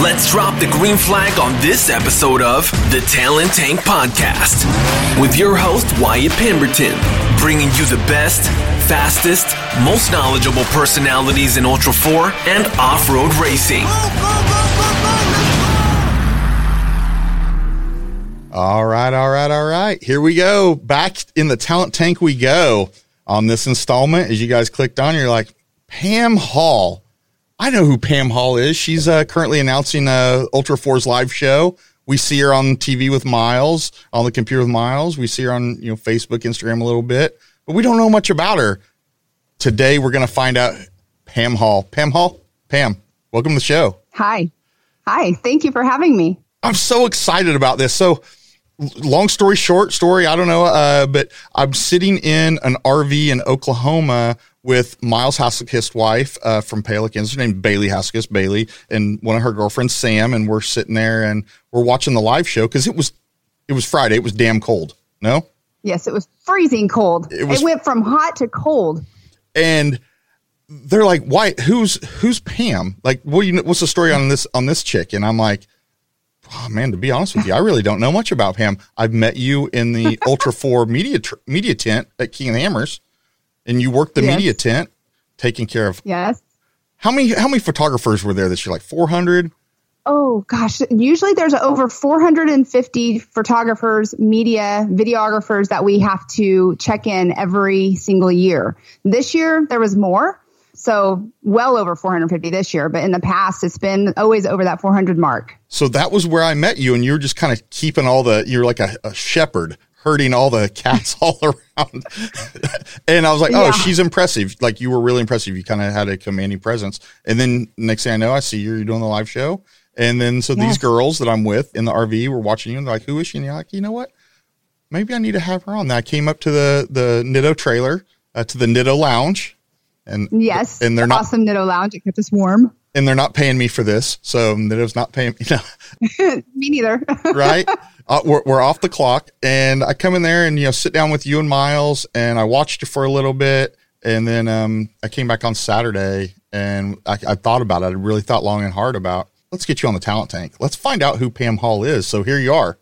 Let's drop the green flag on this episode of the Talent Tank Podcast with your host, Wyatt Pemberton, bringing you the best, fastest, most knowledgeable personalities in Ultra 4 and off road racing. All right, all right, all right. Here we go. Back in the talent tank we go on this installment. As you guys clicked on, you're like, Pam Hall. I know who Pam Hall is. She's uh, currently announcing uh, Ultra Four's live show. We see her on TV with Miles, on the computer with Miles. We see her on you know Facebook, Instagram a little bit, but we don't know much about her. Today we're going to find out Pam Hall. Pam Hall, Pam, welcome to the show. Hi. Hi. Thank you for having me. I'm so excited about this. So long story short story i don't know uh, but i'm sitting in an rv in oklahoma with miles haskis wife uh, from Pelican's Her named bailey haskis bailey and one of her girlfriends sam and we're sitting there and we're watching the live show because it was it was friday. It was damn cold. No? Yes, it was freezing cold. It It, went from hot to cold. and they're like why who's who's pam? Like what you know, what's the story on this on this chick? And i'm like oh man to be honest with you i really don't know much about pam i've met you in the ultra 4 media tr- media tent at king and hammers and you worked the Yes. media tent taking care of Yes. how many how many photographers were there this year like 400 Oh gosh, usually there's over 450 photographers, media, videographers that we have to check in every single year. This year there was more. So well over 450 this year, but in the past it's been always over that 400 mark. so that was where i met you and you were just kind of keeping all the you're like a, a shepherd herding all the cats all around. And i was like oh Yeah. she's impressive. Like you were really impressive. You kind of had a commanding presence. And then next thing i know i see you're doing the live show. And then so these girls that i'm with in the rv were watching you and they're like who is she? And you're like you know what? Maybe i need to have her on. I came up to the the nitto trailer uh, to the nitto lounge and Yes. and they're not awesome Nitto Lounge. It kept us warm. and they're not paying me for this so nitto's not paying you know Me neither. right? Uh, we're, we're off the clock, and I come in there and you know sit down with you and Miles, and I watched you for a little bit, and then um, I came back on Saturday, and I, I thought about it. I really thought long and hard about. Let's get you on the talent tank. Let's find out who Pam Hall is. So here you are,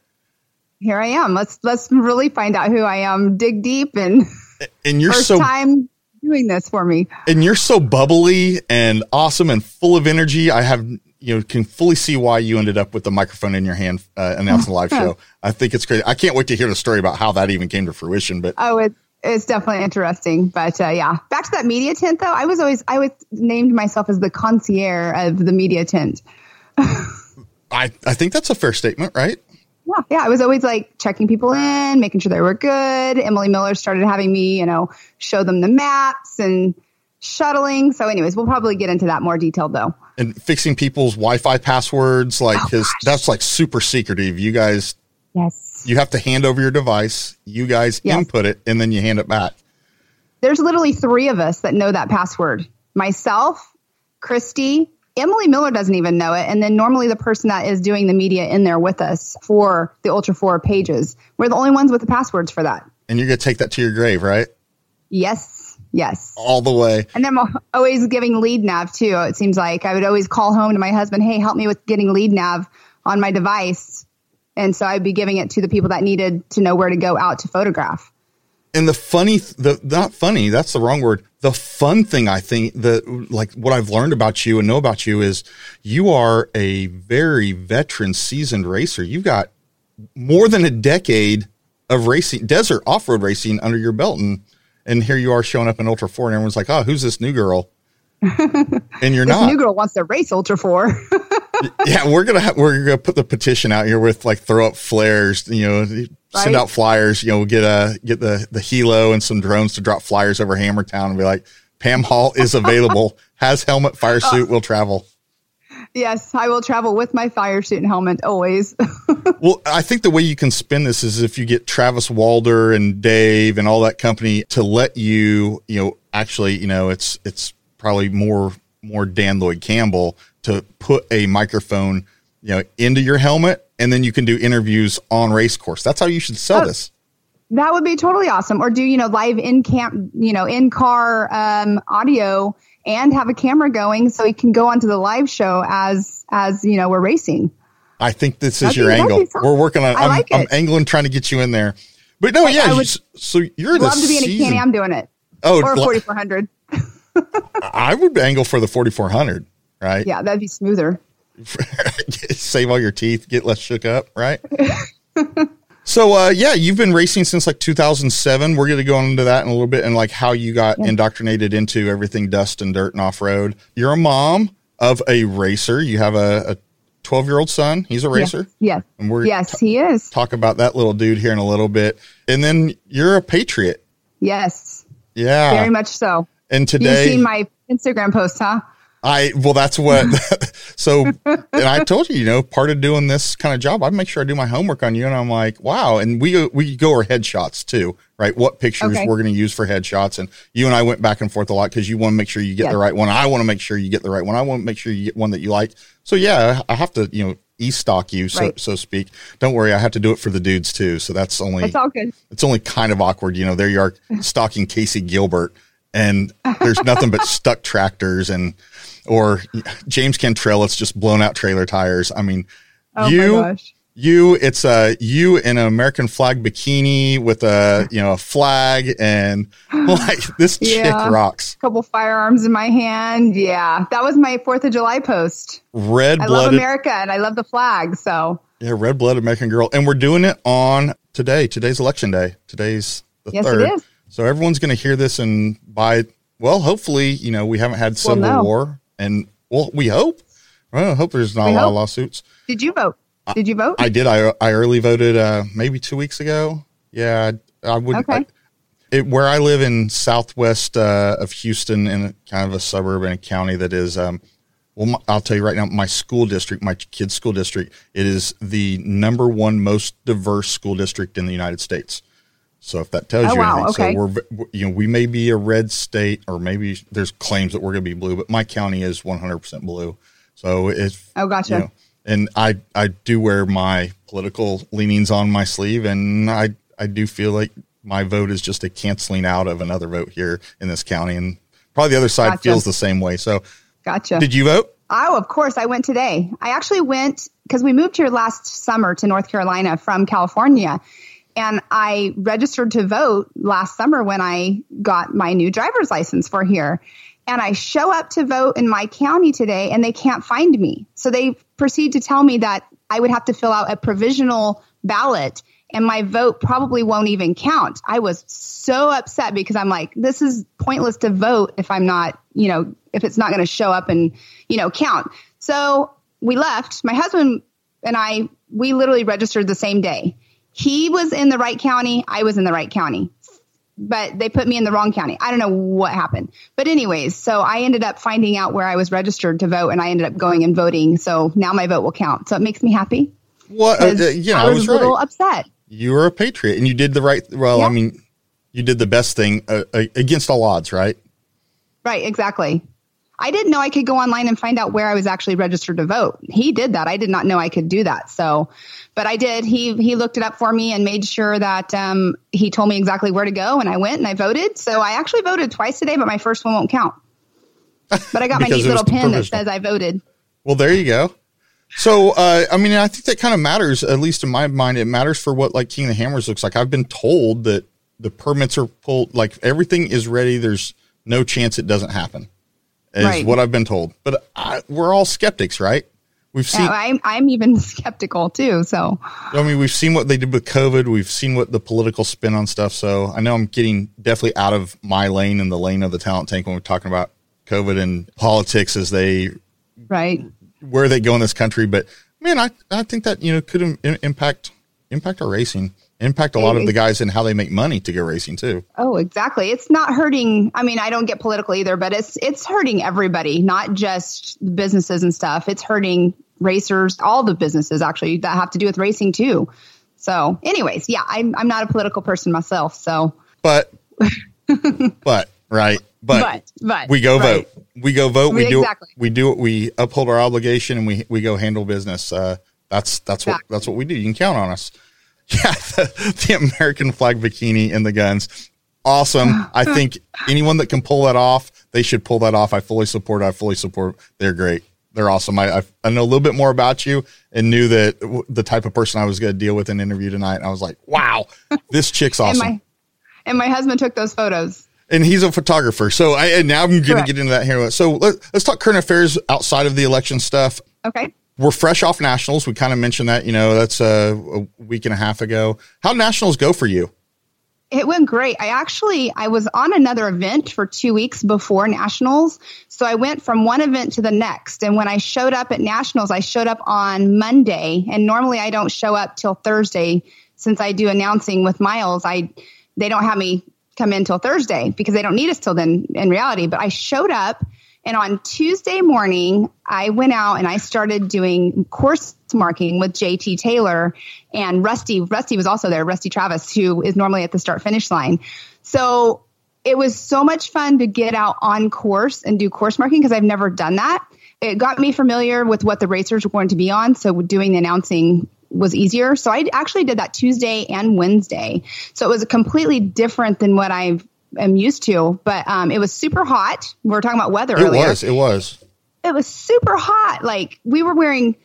Here I am. Let's let's really find out who I am. Dig deep and and you're first so time doing this for me. and you're so bubbly and awesome and full of energy. I have you know can fully see why you ended up with the microphone in your hand uh, announcing the live show. I think it's great. I can't wait to hear the story about how that even came to fruition. But Oh, it, it's definitely interesting. But uh, yeah, back to that media tent though. I was always I was named myself as the concierge of the media tent. I I think that's a fair statement, right? Yeah, yeah. I was always like checking people in, making sure they were good. Emily Miller started having me, you know, show them the maps and shuttling. So, anyways, we'll probably get into that more detailed though. and fixing people's Wi-Fi passwords, like Oh, because gosh. that's like super secretive. You guys, Yes. you have to hand over your device. You guys Yes. input it, and then you hand it back. There's literally three of us that know that password. Myself, Christy, Emily Miller doesn't even know it. And then normally the person that is doing the media in there with us for the Ultra 4 pages. We're the only ones with the passwords for that. And you're gonna take that to your grave, right? Yes. Yes. All the way. And then I'm always giving lead nav too. It seems like I would always call home to my husband, Hey, help me with getting lead nav on my device. And so I'd be giving it to the people that needed to know where to go out to photograph. And the funny, the not funny, that's the wrong word. The fun thing I think that like what I've learned about you and know about you is you are a very veteran, seasoned racer. You've got more than a decade of racing, desert off road racing under your belt, and and here you are showing up in Ultra Four, and everyone's like, "Oh, who's this new girl?" and you're This not. new girl wants to race Ultra 4. yeah, we're gonna ha- we're gonna put the petition out here with like throw up flares, you know, send out flyers, you know, get a get the the helo and some drones to drop flyers over Hammertown and be like, Pam Hall is available, has helmet, fire suit, oh. will travel. yes, I will travel with my fire suit and helmet always. Well, I think the way you can spin this is if you get Travis Walder and Dave and all that company to let you, you know, actually, you know, it's it's probably more more Dan Lloyd Campbell to put a microphone, you know, into your helmet and then you can do interviews on race course. That's how you should sell Oh. this. That would be totally awesome. Or do, you know, live in camp, you know, in car um, audio and have a camera going so you can go onto the live show as, as, you know, we're racing. I think this is That'd your be- angle. We're working on. I I'm, like I'm it. angling, trying to get you in there. But no, Like, yeah. I you would so you're the Love to be in a season- Can Am doing it. Oh, Or 4400. I would angle for the 4400, right? Yeah, that'd be smoother. Save all your teeth, get less shook up, right? so, uh, yeah, you've been racing since like 2007. We're going to go into that in a little bit and like how you got indoctrinated into everything dust and dirt and off road. You're a mom of a racer. You have a 12 year old son. He's a racer. Yes. And we're yes, he is. talk about that little dude here in a little bit. And then you're a patriot. Yes. Yeah. Very much so. and today. You've seen my Instagram post, huh? I well, that's what. so, and I told you, you know, part of doing this kind of job, I make sure I do my homework on you, and I'm like, wow. And we uh, we go over headshots too, right? What pictures Okay. we're going to use for headshots, and you and I went back and forth a lot because you want to make sure you get Yes. the right one. I want to make sure you get the right one. I want to make sure you get one that you like. So yeah, I have to, you know, e-stock you, so Right. so speak. Don't worry, I have to do it for the dudes too. So that's only It's all good. it's only kind of awkward. You know, there you are stalking Casey Gilbert and there's nothing but stuck tractors and, or James Cantrell, it's just blown out trailer tires. I mean, Oh you, you, it's a, you in an American flag bikini with a, you know, a flag and like this chick Yeah. rocks. couple firearms in my hand. Yeah. That was my 4th of July post. Red I love America and I love the flag. So, yeah, red blooded American girl. And we're doing it on today. Today's election day. Today's the Yes, third. So everyone's going to hear this and by, well, hopefully, you know, we haven't had civil no. war and well, we hope. Well, I hope there's not We a lot of lawsuits. did you vote? Did you vote? I did. I, I early voted, uh, maybe two weeks ago. Yeah. I, I would, Okay. I- it, where I live in southwest, uh, of Houston in a, kind of a suburb in a county that is, um, well, my, I'll tell you right now, my school district, my kid's school district, it is the number one most diverse school district in the United States. So if that tells Oh, you wow, anything, okay. so we're, you know, we may be a red state or maybe there's claims that we're going to be blue, but my county is 100% blue. So if, Oh, gotcha. you know, and I, I do wear my political leanings on my sleeve and I, I do feel like my vote is just a canceling out of another vote here in this county. And probably the other side Gotcha. feels the same way. So Gotcha. did you vote? Oh, of course. I went today. I actually went because we moved here last summer to North Carolina from California. And I registered to vote last summer when I got my new driver's license for here. And I show up to vote in my county today and they can't find me. So they proceed to tell me that I would have to fill out a provisional ballot and my vote probably won't even count. I was so upset because I'm like, this is pointless to vote if I'm not, you know, if it's not going to show up and, you know, count. So we left. My husband and I, we literally registered the same day. He was in the right county. I was in the right county, but they put me in the wrong county. I don't know what happened. But anyways, so I ended up finding out where I was registered to vote and I ended up going and voting. So now my vote will count. So it makes me happy. What? Uh, uh, yeah, I was, a little right. upset. You were a patriot and you did the right. Well, I mean, you did the best thing uh, uh, against all odds, right? Right, exactly. I didn't know I could go online and find out where I was actually registered to vote. He did that. I did not know I could do that. So, but I did. He he looked it up for me and made sure that um, he told me exactly where to go, and I went and I voted. So I actually voted twice today, but my first one won't count. But I got my neat little pin that says I voted. Well, there you go. So, uh, I mean, I think that kind of matters, at least in my mind. It matters for what like King of the Hammers looks like. I've been told that the permits are pulled, like everything is ready. There's no chance it doesn't happen, is Right. what I've been told. But I, we're all skeptics, right? We've seen, Yeah, I'm I'm even skeptical too. So I mean, we've seen what they did with COVID. We've seen what the political spin on stuff. So I know I'm getting definitely out of my lane and the lane of the talent tank when we're talking about COVID and politics as they right, where they go in this country. But man, I, I think that you know could im- impact impact our racing, impact a lot of the guys and how they make money to go racing too. Oh, exactly. It's not hurting. I mean, I don't get political either, but it's it's hurting everybody, not just businesses and stuff. It's hurting racers, all the businesses actually that have to do with racing too. So, anyways, yeah, I'm I'm not a political person myself, so But but right, but, But- but, we go right. vote. We go vote. We, do exactly. we do it. We uphold our obligation and we we go handle business. Uh, that's that's what that's what we do. You can count on us. Yeah, the, the American flag bikini and the guns. Awesome. I think anyone that can pull that off, they should pull that off. I fully support. I fully support. They're great. They're awesome. I, I, I know a little bit more about you and knew that w- the type of person I was going to deal with in an interview tonight. And I was like, wow, this chick's awesome. and my and my husband took those photos. and he's a photographer. So I and now I'm going to get into that here. So let, let's talk current affairs outside of the election stuff. Okay. We're fresh off nationals. We kind of mentioned that. You know, that's a, a week and a half ago. How nationals go for you? It went great. I actually I was on another event for 2 weeks before nationals. So I went from one event to the next. And when I showed up at nationals, I showed up on Monday and normally I don't show up till Thursday since I do announcing with Miles. I they don't have me come in till Thursday because they don't need us till then in reality, but I showed up and on Tuesday morning, I went out and I started doing course marking with JT Taylor and Rusty. Rusty was also there, Rusty Travis, who is normally at the start finish line. So it was so much fun to get out on course and do course marking because I've never done that. It got me familiar with what the racers were going to be on. So doing the announcing was easier. So I actually did that Tuesday and Wednesday. So it was completely different than what I am used to. But um, it was super hot. We were talking about weather It earlier was. It was. it was super hot. Like we were wearing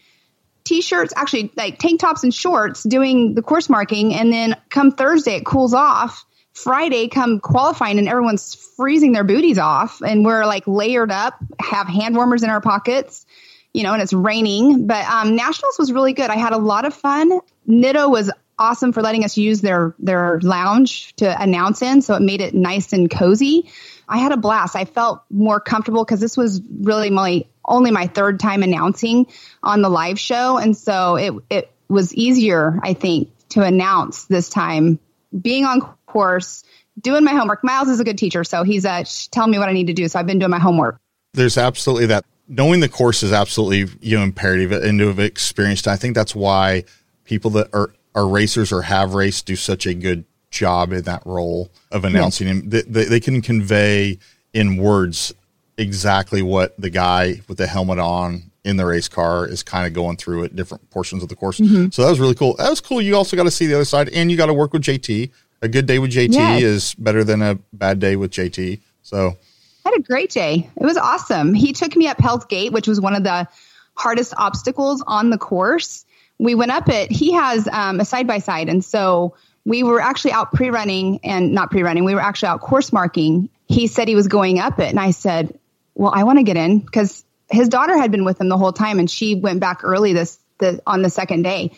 t-shirts, actually like tank tops and shorts doing the course marking. And then come Thursday, it cools off. Friday come qualifying and everyone's freezing their booties off and we're like layered up, have hand warmers in our pockets, you know, and it's raining. But um, Nationals was really good. I had a lot of fun. Nitto was awesome for letting us use their their lounge to announce in, so it made it nice and cozy. I had a blast. I felt more comfortable because this was really my only my third time announcing on the live show, and so it it was easier, I think, to announce this time. Being on course, doing my homework. Miles is a good teacher, so he's uh, telling me what I need to do. So I've been doing my homework. There's absolutely that. Knowing the course is absolutely you know imperative and to have experienced. I think that's why people that are are racers or have raced do such a good job in that role of announcing him. They, they, they can convey in words exactly what the guy with the helmet on in the race car is kind of going through at different portions of the course. Mm-hmm. So that was really cool. That was cool. You also got to see the other side and you got to work with JT. A good day with JT Yes. is better than a bad day with JT. So I had a great day. It was awesome. He took me up Hell's Gate, which was one of the hardest obstacles on the course. We went up it. He has um, a side by side, and so we were actually out pre running and not pre running. We were actually out course marking. He said he was going up it, and I said, "Well, I want to get in because his daughter had been with him the whole time, and she went back early this the on the second day."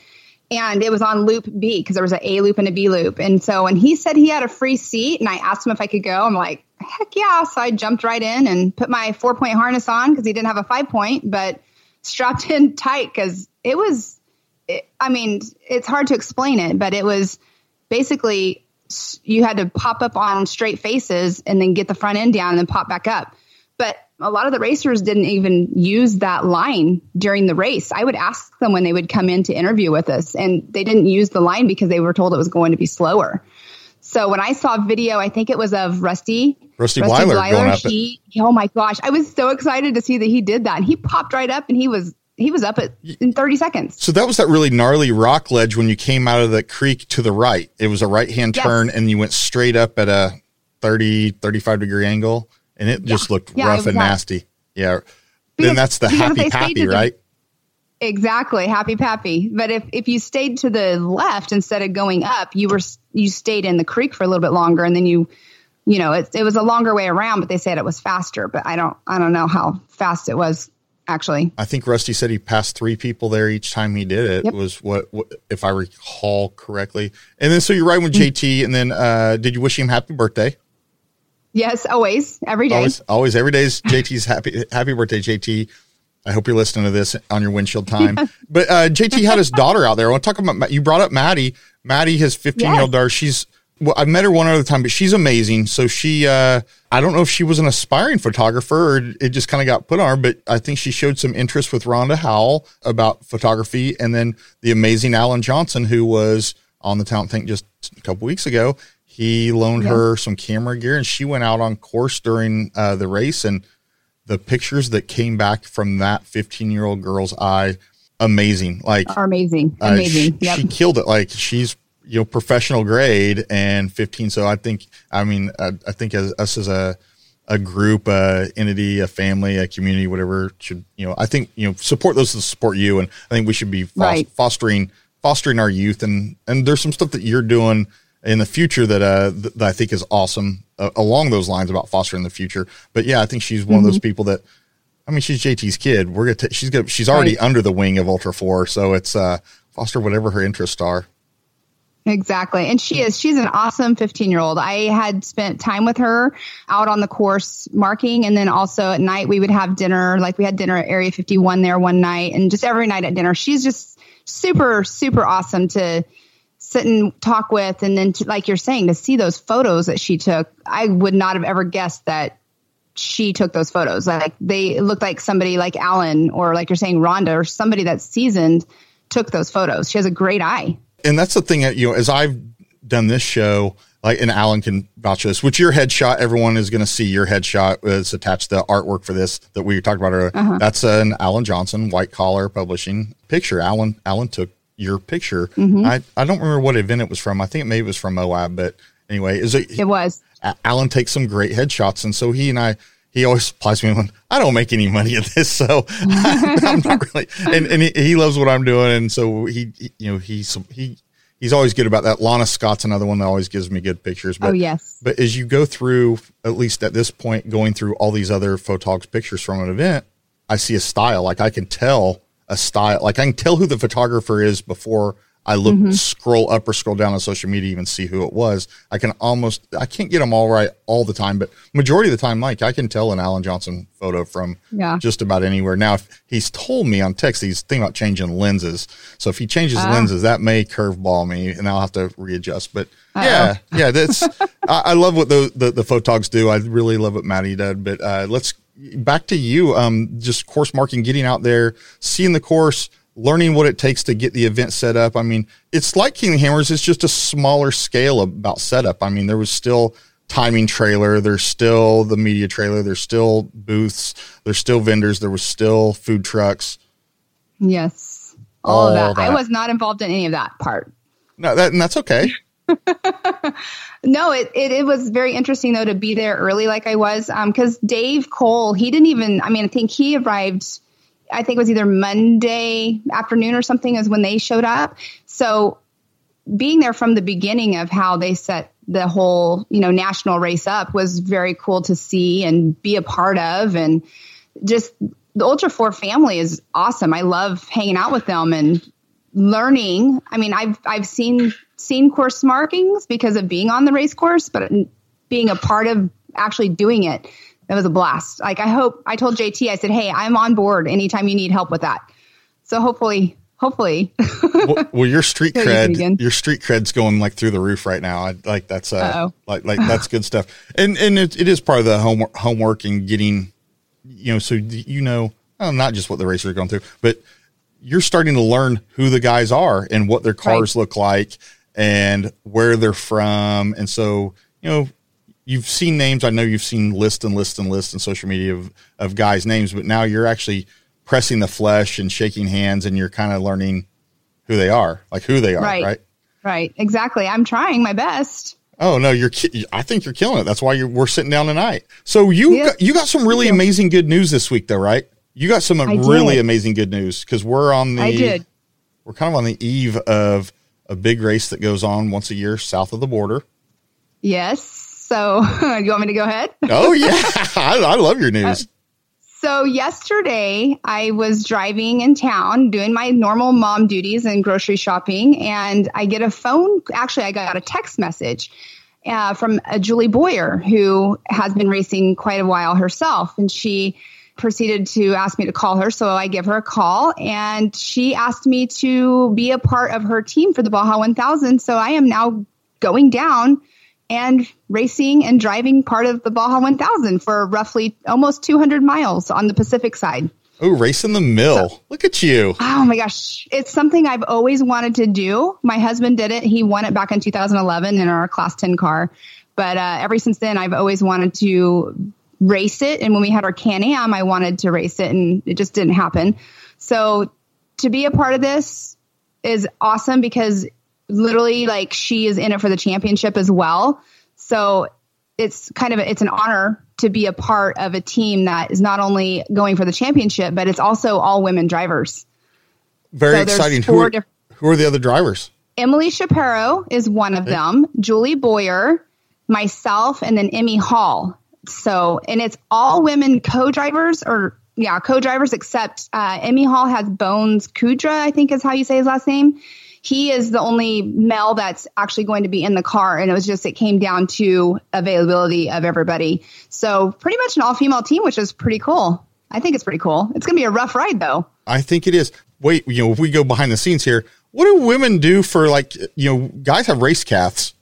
and it was on loop B because there was an A loop and a B loop. And so when he said he had a free seat and I asked him if I could go, I'm like, heck yeah. So I jumped right in and put my four point harness on because he didn't have a five point, but strapped in tight because it was, it, I mean, it's hard to explain it, but it was basically you had to pop up on straight faces and then get the front end down and then pop back up. But a lot of the racers didn't even use that line during the race. I would ask them when they would come in to interview with us, and they didn't use the line because they were told it was going to be slower. So when I saw video, I think it was of Rusty. Rusty Blyler going up. He, oh my gosh, I was so excited to see that he did that. And he popped right up, and he was he was up at in 30 seconds. So that was that really gnarly rock ledge when you came out of the creek to the right. It was a right hand Yes. turn and you went straight up at a 30, 35 degree angle and it just looked Yeah, rough and nasty. Yeah. Because- then that's the happy they happy, stated that- right? Exactly, happy pappy. But if if you stayed to the left instead of going up, you were you stayed in the creek for a little bit longer, and then you, you know, it it was a longer way around. But they said it was faster. But I don't I don't know how fast it was actually. I think Rusty said he passed three people there each time he did it Yep. was what, what, if I recall correctly. And then, so you're riding with Mm. JT and then, uh, did you wish him happy birthday? Yes, always, every day. Always, always, every day's JT's happy, happy birthday, JT. I hope you're listening to this on your windshield time. But uh, JT had his daughter out there. I want to talk about. You brought up Maddie. Maddie, his 15 year old daughter. She's. Well, I've met her one other time, but she's amazing. So she, uh, I don't know if she was an aspiring photographer or it just kind of got put on her, but I think she showed some interest with Rhonda Howell about photography, and then the amazing Alan Johnson, who was on the talent tank just a couple weeks ago. He loaned her some camera gear, and she went out on course during uh, the race, and the pictures that came back from that 15 year old girl's eye amazing like Are amazing, uh, amazing. she, yep. she killed it like she's you know professional grade and 15 so i think i mean i, I think as us as a a group a entity a family a community whatever should you know i think you know support those that support you and i think we should be fos- Right. fostering fostering our youth and and there's some stuff that you're doing in the future that uh th- that i think is awesome uh, along those lines about fostering the future but yeah i think she's one of those people that I mean, she's JT's kid. We're gonna. T- she's gonna. She's already Right. under the wing of Ultra Four, so it's uh, foster whatever her interests are. Exactly. And she is, she's an awesome 15 year old. I had spent time with her out on the course marking. And then also at night, we would have dinner. Like we had dinner at Area 51 there one night and just every night at dinner. She's just super, super awesome to sit and talk with. And then, to, like you're saying, to see those photos that she took, I would not have ever guessed that she took those photos. Like they looked like somebody like Alan or like you're saying, Rhonda or somebody that's seasoned took those photos. She has a great eye. And that's the thing that you know, as I've done this show, like, and Alan can vouch for this. Which your headshot, everyone is going to see your headshot is attached to artwork for this that we talked about earlier. Uh-huh. That's an Alan Johnson White Collar Publishing picture. Alan Alan took your picture. Mm-hmm. I I don't remember what event it was from. I think it maybe it was from Moab, but anyway, is it? It was. Alan takes some great headshots, and so he and I, he always supplies me with. I don't make any money at this, so I'm not really. And and he, he loves what I'm doing, and so he, he you know, he's he he's always good about that. Lana Scott's another one that always gives me good pictures. But, Oh, yes. But as you go through, at least at this point, going through all these other photogs pictures from an event, I see a style. Like I can tell a style. Like I can tell who the photographer is before I look, Mm-hmm. scroll up or scroll down on social media, even see who it was. I can almost, I can't get them all right all the time, but majority of the time, Mike, I can tell an Alan Johnson photo from Yeah. just about anywhere. Now, if he's told me on text, he's thinking about changing lenses. So if he changes Ah. lenses, that may curveball me and I'll have to readjust. But yeah, yeah, that's, I, I love what the, the, the photogs do. I really love what Maddie did, but, uh, let's back to you. Um, just course marking, getting out there, seeing the course, learning what it takes to get the event set up. I mean, it's like King of Hammers. It's just a smaller scale about setup. I mean, there was still timing trailer. There's still the media trailer. There's still booths. There's still vendors. There was still food trucks. Yes. All, of All that. I was not involved in any of that part. No, that, and that's okay. No, it, it, it was very interesting though to be there early like I was. Um, cause Dave Cole, he didn't even, I mean, I think he arrived, I think it was either Monday afternoon or something is when they showed up. So being there from the beginning of how they set the whole, you know, national race up was very cool to see and be a part of. And just the Ultra Four family is awesome. I love hanging out with them and learning. I mean, I've I've seen seen course markings because of being on the race course, but being a part of actually doing it, that was a blast. Like I hope I told JT, I said, "Hey, I'm on board anytime you need help with that." So hopefully, hopefully, well, well, your street There you go again. cred, your street cred's going like through the roof right now. I like that's uh, Uh-oh. like like that's good stuff. And and it, it is part of the homework homework and getting, you know, so you know, well, not just what the racers are going through, but you're starting to learn who the guys are and what their cars look like and where they're from. And so, you know, you've seen names. I know you've seen lists and lists and lists on social media of, of guys' names, but now you're actually pressing the flesh and shaking hands and you're kind of learning who they are, like who they are, right? Right. right, exactly. I'm trying my best. Oh no, you're. ki- I think you're killing it. That's why you're, we're sitting down tonight. So you Yeah. got, you got some really amazing good news this week, though, right? You got some really amazing good news because we're on the. I did. We're kind of on the eve of a big race that goes on once a year south of the border. Yes. So, do you want me to go ahead? Oh yeah, I, I love your news. So yesterday I was driving in town doing my normal mom duties and grocery shopping and I get a phone actually I got a text message uh, from a Julie Boyer who has been racing quite a while herself and she proceeded to ask me to call her so I give her a call and she asked me to be a part of her team for the Baja 1000 so I am now going down and racing and driving part of the Baja 1000 for roughly almost 200 miles on the Pacific side. Oh, racing the mill. Look at you. Oh my gosh, it's something I've always wanted to do. My husband did it. He won it back in 2011 in our class 10 car. But uh, ever since then, I've always wanted to race it. And when we had our Can Am, I wanted to race it and it just didn't happen. So to be a part of this is awesome because literally like she is in it for the championship as well. So it's kind of a, it's an honor to be a part of a team that is not only going for the championship, but it's also all women drivers. Very So exciting. Who are, who are the other drivers? Emily Shapiro is one of them, Julie Boyer, myself, and then Emmy Hall. So, and it's all women co-drivers or yeah, co-drivers except uh, Emmy Hall has Bones Kudra, I think is how you say his last name. He is the only male that's actually going to be in the car, and it was just it came down to availability of everybody. So, pretty much an all-female team, which is pretty cool. I think it's pretty cool. It's going to be a rough ride though. I think it is. Wait, you know, if we go behind the scenes here, what do women do for like, you know, guys have race caths.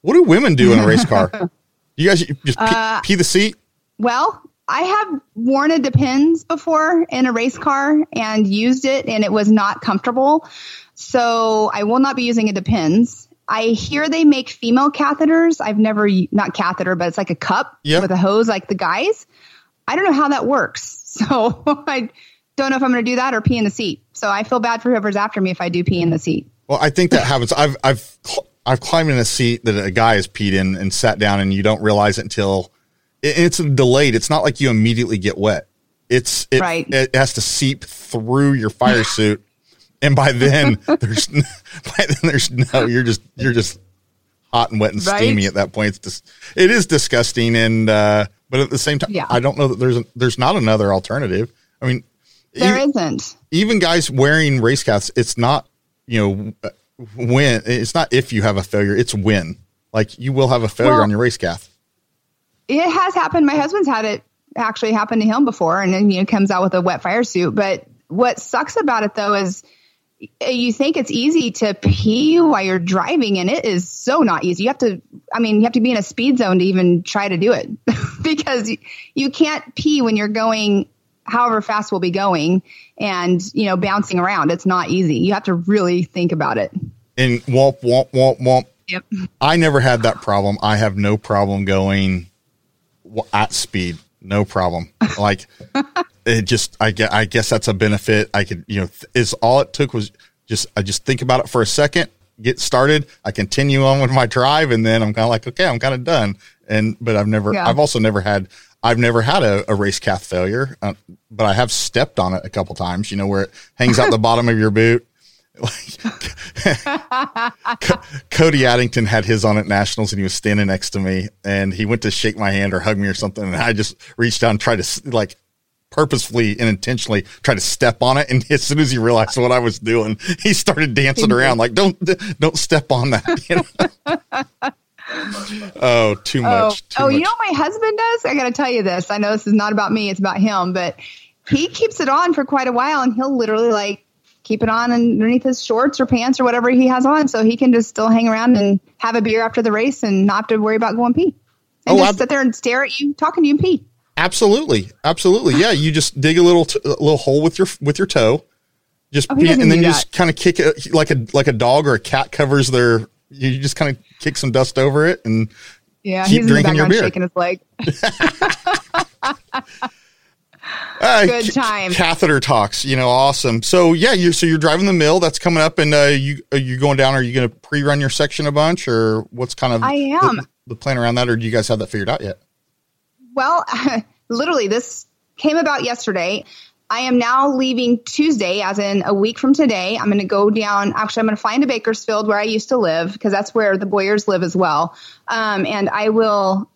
What do women do in a race car? You guys just pee, Uh, pee the seat? Well, I have worn a Depends before in a race car and used it, and it was not comfortable. So I will not be using a Depends. I hear they make female catheters. I've never not catheter, but it's like a cup Yep. with a hose, like the guys. I don't know how that works, so I don't know if I'm going to do that or pee in the seat. So I feel bad for whoever's after me if I do pee in the seat. Well, I think that happens. I've, I've, cl- I've climbed in a seat that a guy has peed in and sat down and you don't realize it until it, it's delayed. It's not like you immediately get wet. It's, it, Right. it has to seep through your fire suit. And by then there's, by then there's no, you're just, you're just hot and wet and Right. steamy at that point. It's just, it is disgusting. And, uh, but at the same time, Yeah. I don't know that there's, a, there's not another alternative. I mean, There even- not even guys wearing race caths, it's not, you know, uh, when it's not if you have a failure, it's when. Like you will have a failure Well- on your race cath. it has happened. My husband's had it actually happen to him before, and then you know comes out with a wet fire suit. But what sucks about it though is you think it's easy to pee while you're driving, and it is so not easy. You have to, I mean, you have to be in a speed zone to even try to do it because you- you can't pee when you're going however fast we'll be going and you know bouncing around. It's not easy. You have to really think about it. And womp, womp, womp, womp. Yep. I never had that problem. I have no problem going at speed. No problem. Like it just, I guess, I guess that's a benefit. I could, you know, th- is all it took was just, I just think about it for a second, get started. I continue on with my drive and then I'm kind of like, okay, I'm kind of done. And, but I've never, Yeah. I've also never had, I've never had a, a race cath failure, uh, but I have stepped on it a couple times, you know, where it hangs out the bottom of your boot. Cody Addington had his on at nationals and he was standing next to me and he went to shake my hand or hug me or something. And I just reached down and tried to like purposefully and intentionally try to step on it. And as soon as he realized what I was doing, he started dancing around like, don't, don't step on that. You know? oh, too Oh, much. too oh, you know what my husband does? I got to tell you this. I know this is not about me; it's about him. But he keeps it on for quite a while, and he'll literally like keep it on underneath his shorts or pants or whatever he has on, so he can just still hang around and have a beer after the race and not have to worry about going pee. And Oh, just I've- sit there and stare at you, talking to you and pee. Absolutely, absolutely. Yeah, you just dig a little t- a little hole with your with your toe, just Oh, he pee it, doesn't and then you that. just kind of kick it like a like a dog or a cat covers their. You just kind of kick some dust over it, and Yeah, Keep he's drinking your beer. shaking his leg. uh, Good c- Catheter talks, you know, awesome. So yeah, you so you're driving the mill. That's coming up, and uh, you are you going down? Are you going to pre-run your section a bunch, or what's kind of I am. the, the plan around that, or do you guys have that figured out yet? Well, literally, this came about yesterday. I am now leaving Tuesday, as in a week from today. I'm going to go down. Actually, I'm going to fly into Bakersfield, where I used to live, because that's where the Boyers live as well. Um, and I will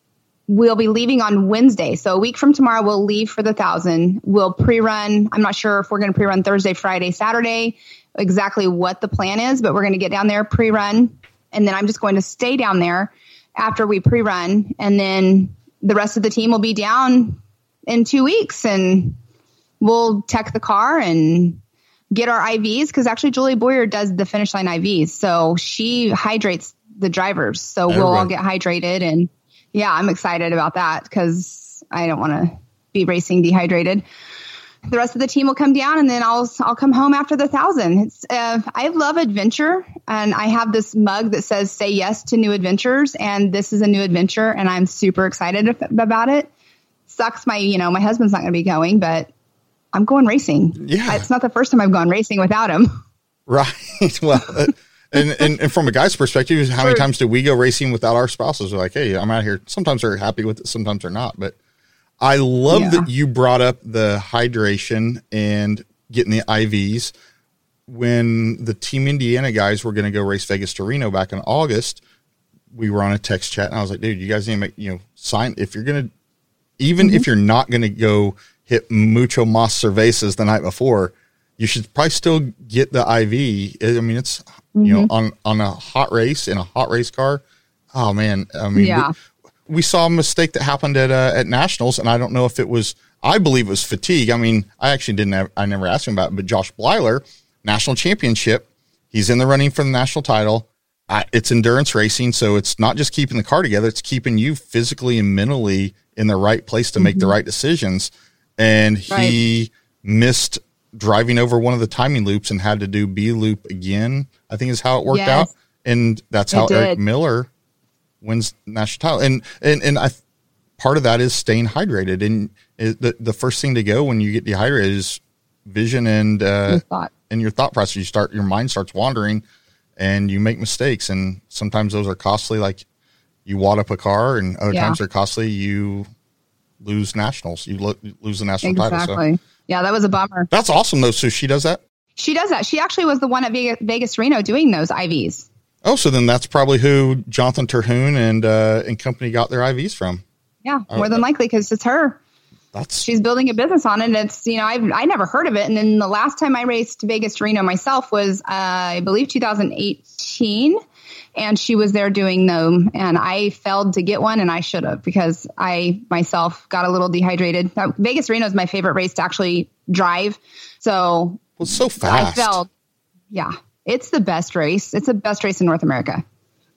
we'll be leaving on Wednesday. So a week from tomorrow, we'll leave for the thousand. We'll pre-run. I'm not sure if we're going to pre-run Thursday, Friday, Saturday, exactly what the plan is, but we're going to get down there pre-run, and then I'm just going to stay down there after we pre-run, and then the rest of the team will be down in two weeks, and we'll tech the car and get our IVs because actually Julie Boyer does the finish line IVs, so she hydrates the drivers, so we'll all get hydrated, and yeah, I'm excited about that because I don't want to be racing dehydrated. The rest of the team will come down, and then I'll I'll come home after the thousand. It's uh, I love adventure, and I have this mug that says "Say yes to new adventures," and this is a new adventure, and I'm super excited about it. Sucks, my you know my husband's not going to be going, but I'm going racing. Yeah. it's not the first time I've gone racing without him. Right. well, uh, and, and and from a guy's perspective, how many times do we go racing without our spouses? We're like, hey, I'm out here. Sometimes they're happy with it, sometimes they're not. But I love Yeah. that you brought up the hydration and getting the IVs. When the Team Indiana guys were going to go race Vegas to Reno back in August, we were on a text chat, and I was like, dude, you guys need to make you know sign if you're going to even if mm-hmm. you're not going to go hit mucho más cervezas the night before, you should probably still get the IV. I mean, it's you know mm-hmm. on on a hot race in a hot race car. Oh man, I mean, Yeah. We, saw a mistake that happened at uh, at nationals, and I don't know if it was. I believe it was fatigue. I mean, I actually didn't. Have, I never asked him about it, but Josh Blyler, national championship, he's in the running for the national title. I, it's endurance racing, so it's not just keeping the car together; it's keeping you physically and mentally in the right place to make the right decisions. And he missed driving over one of the timing loops and had to do B loop again. I think is how it worked Yes. out, and that's how Eric. Miller wins national title. And and and I part of that is staying hydrated. And it, the the first thing to go when you get dehydrated is vision and uh, Your thought. and your thought process. You start your mind starts wandering, and you make mistakes. And sometimes those are costly. Like you wad up a car, and other Yeah. times they're costly. You lose nationals. You lo- lose the national title. So Yeah, that was a bummer. that's awesome though. So she does that. She does that. She actually was the one at Vegas, Vegas Reno doing those IVs. Oh, so then that's probably who Jonathan Terhune and uh, and company got their IVs from. Yeah, Oh, more than likely because it's her. That's She's building a business on it. And it's you know I've I never heard of it. And then the last time I raced Vegas to Reno myself was uh, I believe 2018, and she was there doing them. And I failed to get one, and I should have because I myself got a little dehydrated. Uh, Vegas Reno is my favorite race to actually drive. So well, so I fast. failed. Yeah, it's the best race. It's the best race in North America.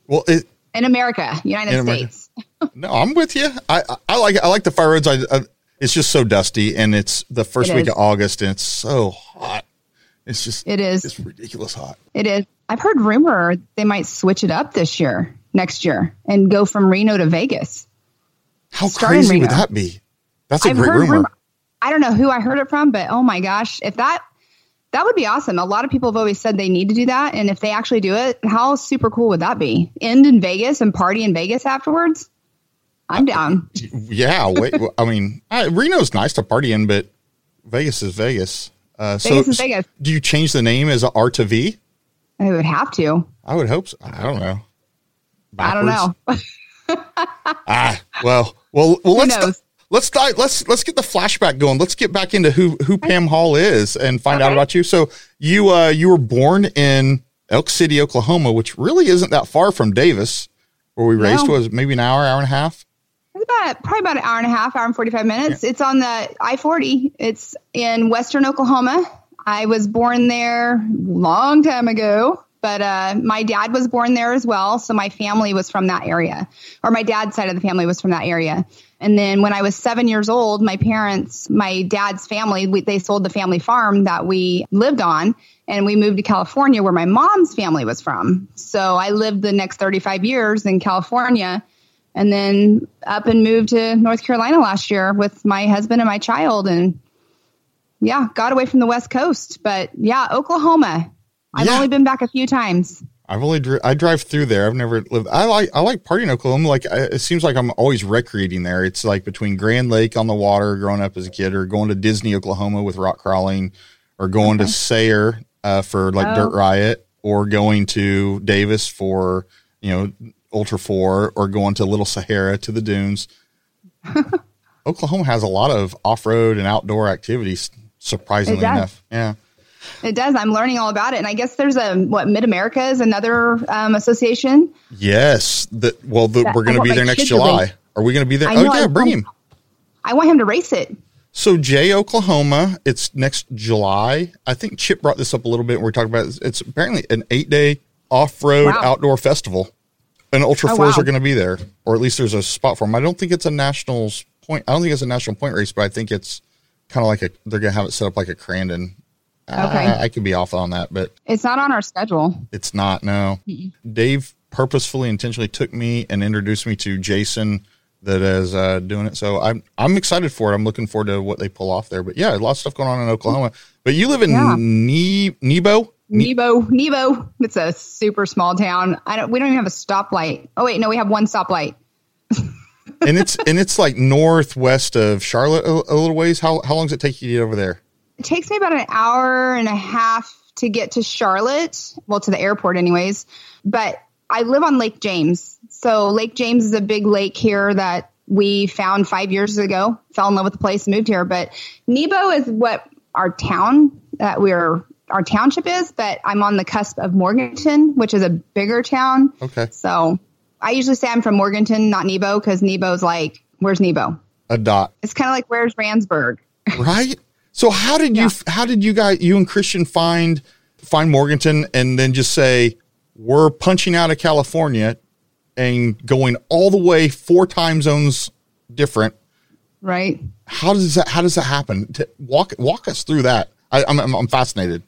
Well, it, In America, United In America. States. No, I'm with you. I, I, I like I like the fire roads. I, I it's just so dusty, and it's the first It week is. of August, and it's so hot. It's just It is. it's ridiculous hot. It is. I've heard rumor they might switch it up this year, next year, and go from Reno to Vegas. How Start crazy would that be? That's a I've great rumor. rumor. I don't know who I heard it from, but oh my gosh, if that that would be awesome. A lot of people have always said they need to do that, and if they actually do it, how super cool would that be? End in Vegas and party in Vegas afterwards. I'm down. Yeah, wait. I mean, I, Reno's nice to party in, but Vegas is Vegas. Uh, Vegas so, is Vegas. do you change the name as a R to V? I would have to. I would hope so. I don't know. I don't know. Ah, well, well, well. Let's? Let's dive, let's let's get the flashback going. Let's get back into who who Pam Hall is and find out about you. So you uh you were born in Elk City, Oklahoma, which really isn't that far from Davis, where we raced. No. Was maybe an hour, hour and a half. It's about probably about an hour and a half, hour and forty five minutes. It's on the I forty. It's in western Oklahoma. I was born there long time ago, but uh, my dad was born there as well. So my family was from that area, or my dad's side of the family was from that area. And then when I was seven years old, my parents, my dad's family, we, they sold the family farm that we lived on, and we moved to California, where my mom's family was from. So I lived the next thirty five years in California and then up and moved to North Carolina last year with my husband and my child and yeah, got away from the West Coast. But yeah, Oklahoma. I've Yeah. only been back a few times. I've only dri- I drive through there. I've never lived. I like I like partying in Oklahoma. Like I, it seems like I'm always recreating there. It's like between Grand Lake on the water, growing up as a kid, or going to Disney Oklahoma with rock crawling, or going to Sayre uh, for like Oh. Dirt Riot, or going to Davis for you know Ultra Four, or going to Little Sahara to the dunes. Oklahoma has a lot of off road and outdoor activities. Surprisingly enough, yeah. It does. I'm learning all about it. And I guess there's a, what, Mid America is another um, association. Yes. The, well, the, we're going to be there next July. Are we going to be there? I oh, yeah, I- bring him. I want him to race it. So, Jay, Oklahoma, it's next July. I think Chip brought this up a little bit. when We are talking about it. it's apparently an eight day off road Wow. outdoor festival, and Ultra Oh, Fours wow. are going to be there, or at least there's a spot for them. I don't think it's a nationals point. I don't think it's a national point race, but I think it's kind of like a. They're going to have it set up like a Crandon. Okay. I, I could be off on that, but It's not on our schedule. it's not. No, Dave purposefully, intentionally took me and introduced me to Jason that is uh, doing it. So I'm I'm excited for it. I'm looking forward to what they pull off there. But yeah, a lot of stuff going on in Oklahoma. But you live in Yeah. ne- Nebo, Nebo, Nebo. It's a super small town. I don't. We don't even have a stoplight. Oh wait, no, we have one stoplight. and it's and it's like northwest of Charlotte a, a, little ways. How how long does it take you to get over there? It takes me about an hour and a half to get to Charlotte. Well, to the airport, anyways. But I live on Lake James, so Lake James is a big lake here that we found five years ago. Fell in love with the place, moved here. But Nebo is what our town that we're our township is, but I'm on the cusp of Morganton, which is a bigger town. Okay. So I usually say I'm from Morganton, not Nebo, because Nebo's like, where's Nebo? A dot. It's kind of like where's Randsburg, right? So how did you how did you guys you and Christian find find Morganton and then just say we're punching out of California and going all the way four time zones different? Right. How does that how does that happen? walk walk us through that. I, I'm, I'm fascinated.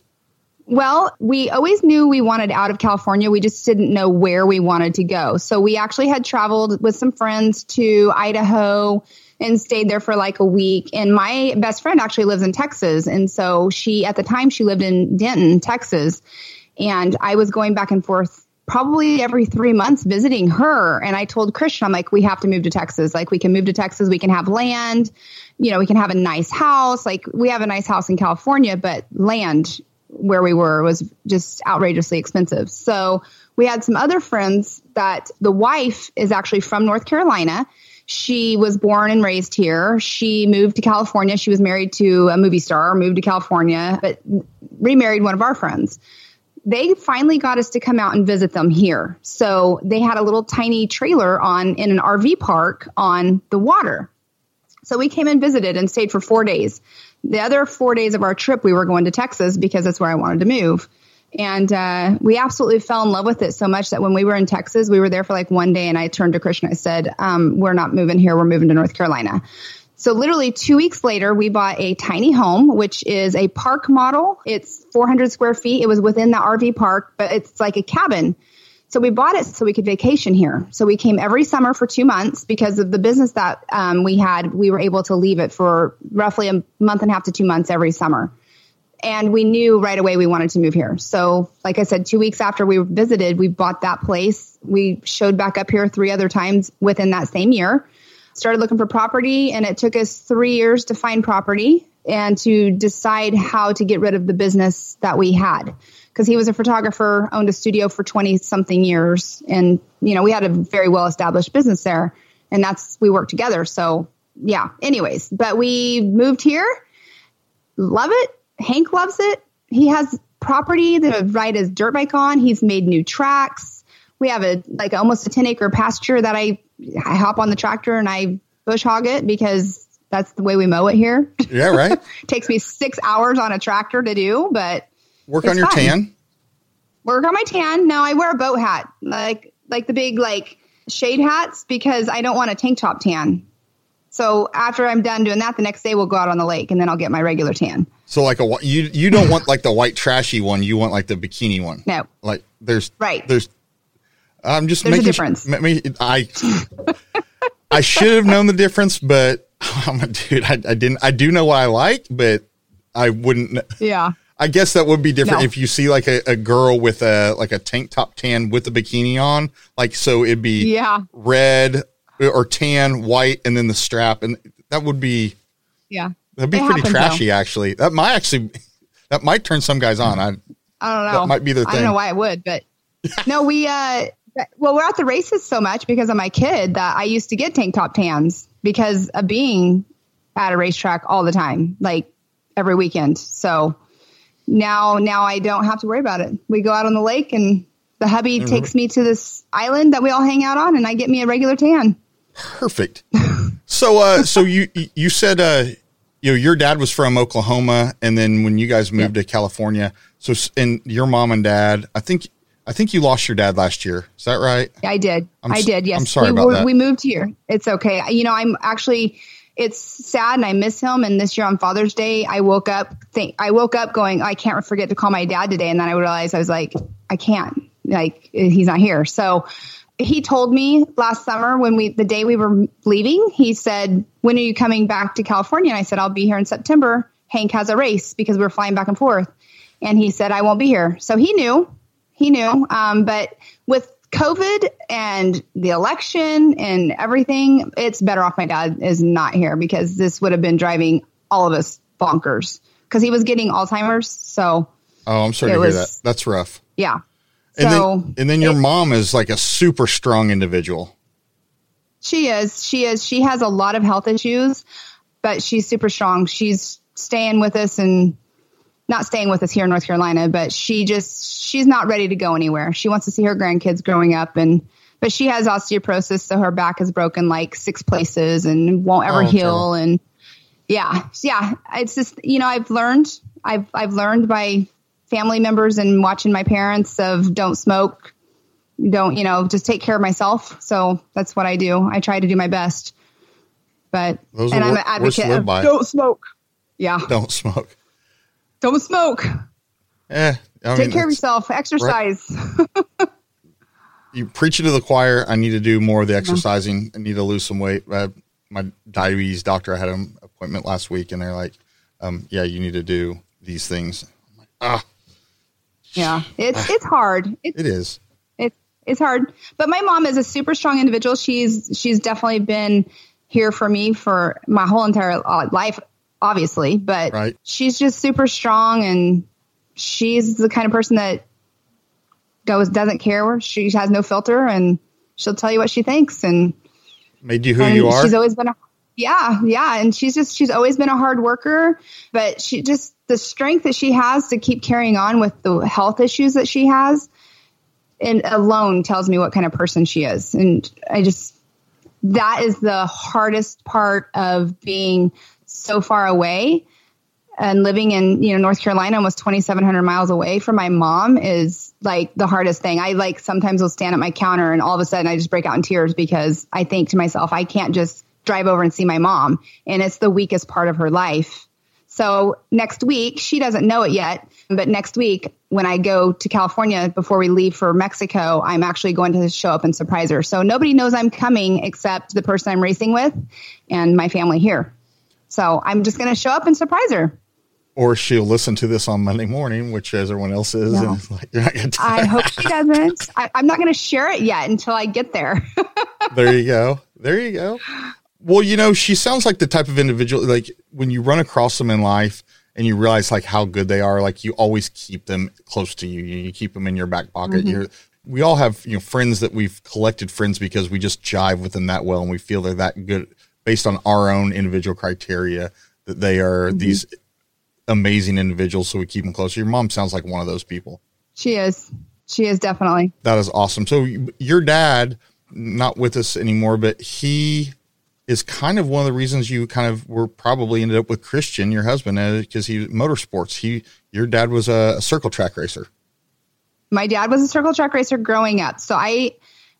Well, we always knew we wanted out of California. We just didn't know where we wanted to go. So we actually had traveled with some friends to Idaho and stayed there for like a week. And my best friend actually lives in Texas. And so she, at the time, she lived in Denton, Texas. And I was going back and forth probably every three months visiting her. And I told Christian, I'm like, we have to move to Texas. Like, we can move to Texas. We can have land. You know, we can have a nice house. Like, we have a nice house in California, but land where we were was just outrageously expensive. So we had some other friends that the wife is actually from North Carolina. She was born and raised here. She moved to California. She was married to a movie star, moved to California, but remarried one of our friends. They finally got us to come out and visit them here. So they had a little tiny trailer on in an RV park on the water. So we came and visited and stayed for four days the other four days of our trip, we were going to Texas because that's where I wanted to move. And uh, we absolutely fell in love with it so much that when we were in Texas, we were there for like one day, and I turned to Christian. I said, um, "We're not moving here. We're moving to North Carolina." So literally two weeks later, we bought a tiny home, which is a park model. It's 400 square feet. It was within the RV park, but it's like a cabin. So we bought it so we could vacation here. So we came every summer for two months because of the business that um, we had. We were able to leave it for roughly a month and a half to two months every summer. And we knew right away we wanted to move here. So, like I said, two weeks after we visited, we bought that place. We showed back up here three other times within that same year. Started looking for property, and it took us three years to find property and to decide how to get rid of the business that we had because he was a photographer, owned a studio for 20 something years. And, you know, we had a very well established business there and that's, we worked together. So yeah, anyways, but we moved here. Love it. Hank loves it. He has property to ride his dirt bike on. He's made new tracks. We have a, like almost a 10 acre pasture that I, I hop on the tractor and I bush hog it because that's the way we mow it here. Yeah, right. Takes me six hours on a tractor to do, but Work on your fun. tan. Work on my tan. No, I wear a boat hat, like like the big like shade hats, because I don't want a tank top tan. So after I'm done doing that, the next day we'll go out on the lake, and then I'll get my regular tan. So like a you you don't want like the white trashy one. You want like the bikini one. No, like there's right there's. I'm just there's making a difference. I I should have known the difference, but I'm a dude. I, I didn't. I do know what I like, but I wouldn't. Yeah. I guess that would be different no. if you see like a, a, girl with a like a tank top tan with a bikini on. Like so it'd be yeah. red or tan, white, and then the strap. And that would be Yeah. That'd be it pretty trashy though. actually. That might actually that might turn some guys on. I I don't know. That might be their thing. I don't know why it would, but no, we uh well we're at the races so much because of my kid that I used to get tank top tans because of being at a racetrack all the time, like every weekend. So now now I don't have to worry about it. We go out on the lake and the hubby mm-hmm. takes me to this island that we all hang out on and I get me a regular tan. Perfect. so uh so you you said uh you know your dad was from Oklahoma and then when you guys moved to California so and your mom and dad I think I think you lost your dad last year. Is that right? Yeah, I did. I'm, I did. Yes. I'm sorry we, about that. We moved here. It's okay. You know, I'm actually it's sad and I miss him. And this year on Father's Day, I woke up, think I woke up going, I can't forget to call my dad today. And then I realized I was like, I can't, like, eh, he's not here. So he told me last summer when we, the day we were leaving, he said, when are you coming back to California? And I said, I'll be here in September. Hank has a race because we are flying back and forth. and he said, I won't be here. So he knew, he knew. Um, but with COVID and the election and everything, it's better off my dad is not here because this would have been driving all of us bonkers because he was getting Alzheimer's. So, oh, I'm sorry to was, hear that. That's rough. Yeah. And so, then, and then your it, mom is like a super strong individual. She is. She is. She has a lot of health issues, but she's super strong. She's staying with us and not staying with us here in North Carolina, but she just she's not ready to go anywhere. She wants to see her grandkids growing up and but she has osteoporosis, so her back is broken like six places and won't ever oh, heal. And yeah, yeah, it's just you know I've learned I've I've learned by family members and watching my parents of don't smoke, don't you know just take care of myself. So that's what I do. I try to do my best. But Those and I'm an advocate of don't smoke. Yeah, don't smoke. Don't smoke. Yeah. I Take care of yourself. Exercise. Right. you preach it to the choir. I need to do more of the exercising. I need to lose some weight. I, my diabetes doctor, I had an appointment last week, and they're like, um, "Yeah, you need to do these things." I'm like, ah. Yeah, it's ah. it's hard. It's, it is. It's it's hard. But my mom is a super strong individual. She's she's definitely been here for me for my whole entire uh, life obviously, but right. she's just super strong and she's the kind of person that goes doesn't care. She has no filter and she'll tell you what she thinks and made you who you are. She's always been a yeah, yeah, and she's just she's always been a hard worker, but she just the strength that she has to keep carrying on with the health issues that she has and alone tells me what kind of person she is. And I just that is the hardest part of being so far away and living in you know North Carolina, almost 2,700 miles away from my mom, is like the hardest thing. I like sometimes will stand at my counter and all of a sudden I just break out in tears because I think to myself, I can't just drive over and see my mom, and it's the weakest part of her life. So next week, she doesn't know it yet, but next week when I go to California before we leave for Mexico, I'm actually going to show up and surprise her. So nobody knows I'm coming except the person I'm racing with and my family here. So I'm just going to show up and surprise her. Or she'll listen to this on Monday morning, which as everyone else is. No. Like, you're not gonna I hope she doesn't. I, I'm not going to share it yet until I get there. there you go. There you go. Well, you know, she sounds like the type of individual, like when you run across them in life and you realize like how good they are, like you always keep them close to you. You keep them in your back pocket. Mm-hmm. You're, we all have, you know, friends that we've collected friends because we just jive with them that well and we feel they're that good based on our own individual criteria that they are mm-hmm. these amazing individuals. So we keep them close. Your mom sounds like one of those people. She is. She is definitely. That is awesome. So your dad, not with us anymore, but he is kind of one of the reasons you kind of were probably ended up with Christian, your husband, because uh, he motorsports. He, your dad was a, a circle track racer. My dad was a circle track racer growing up. So I,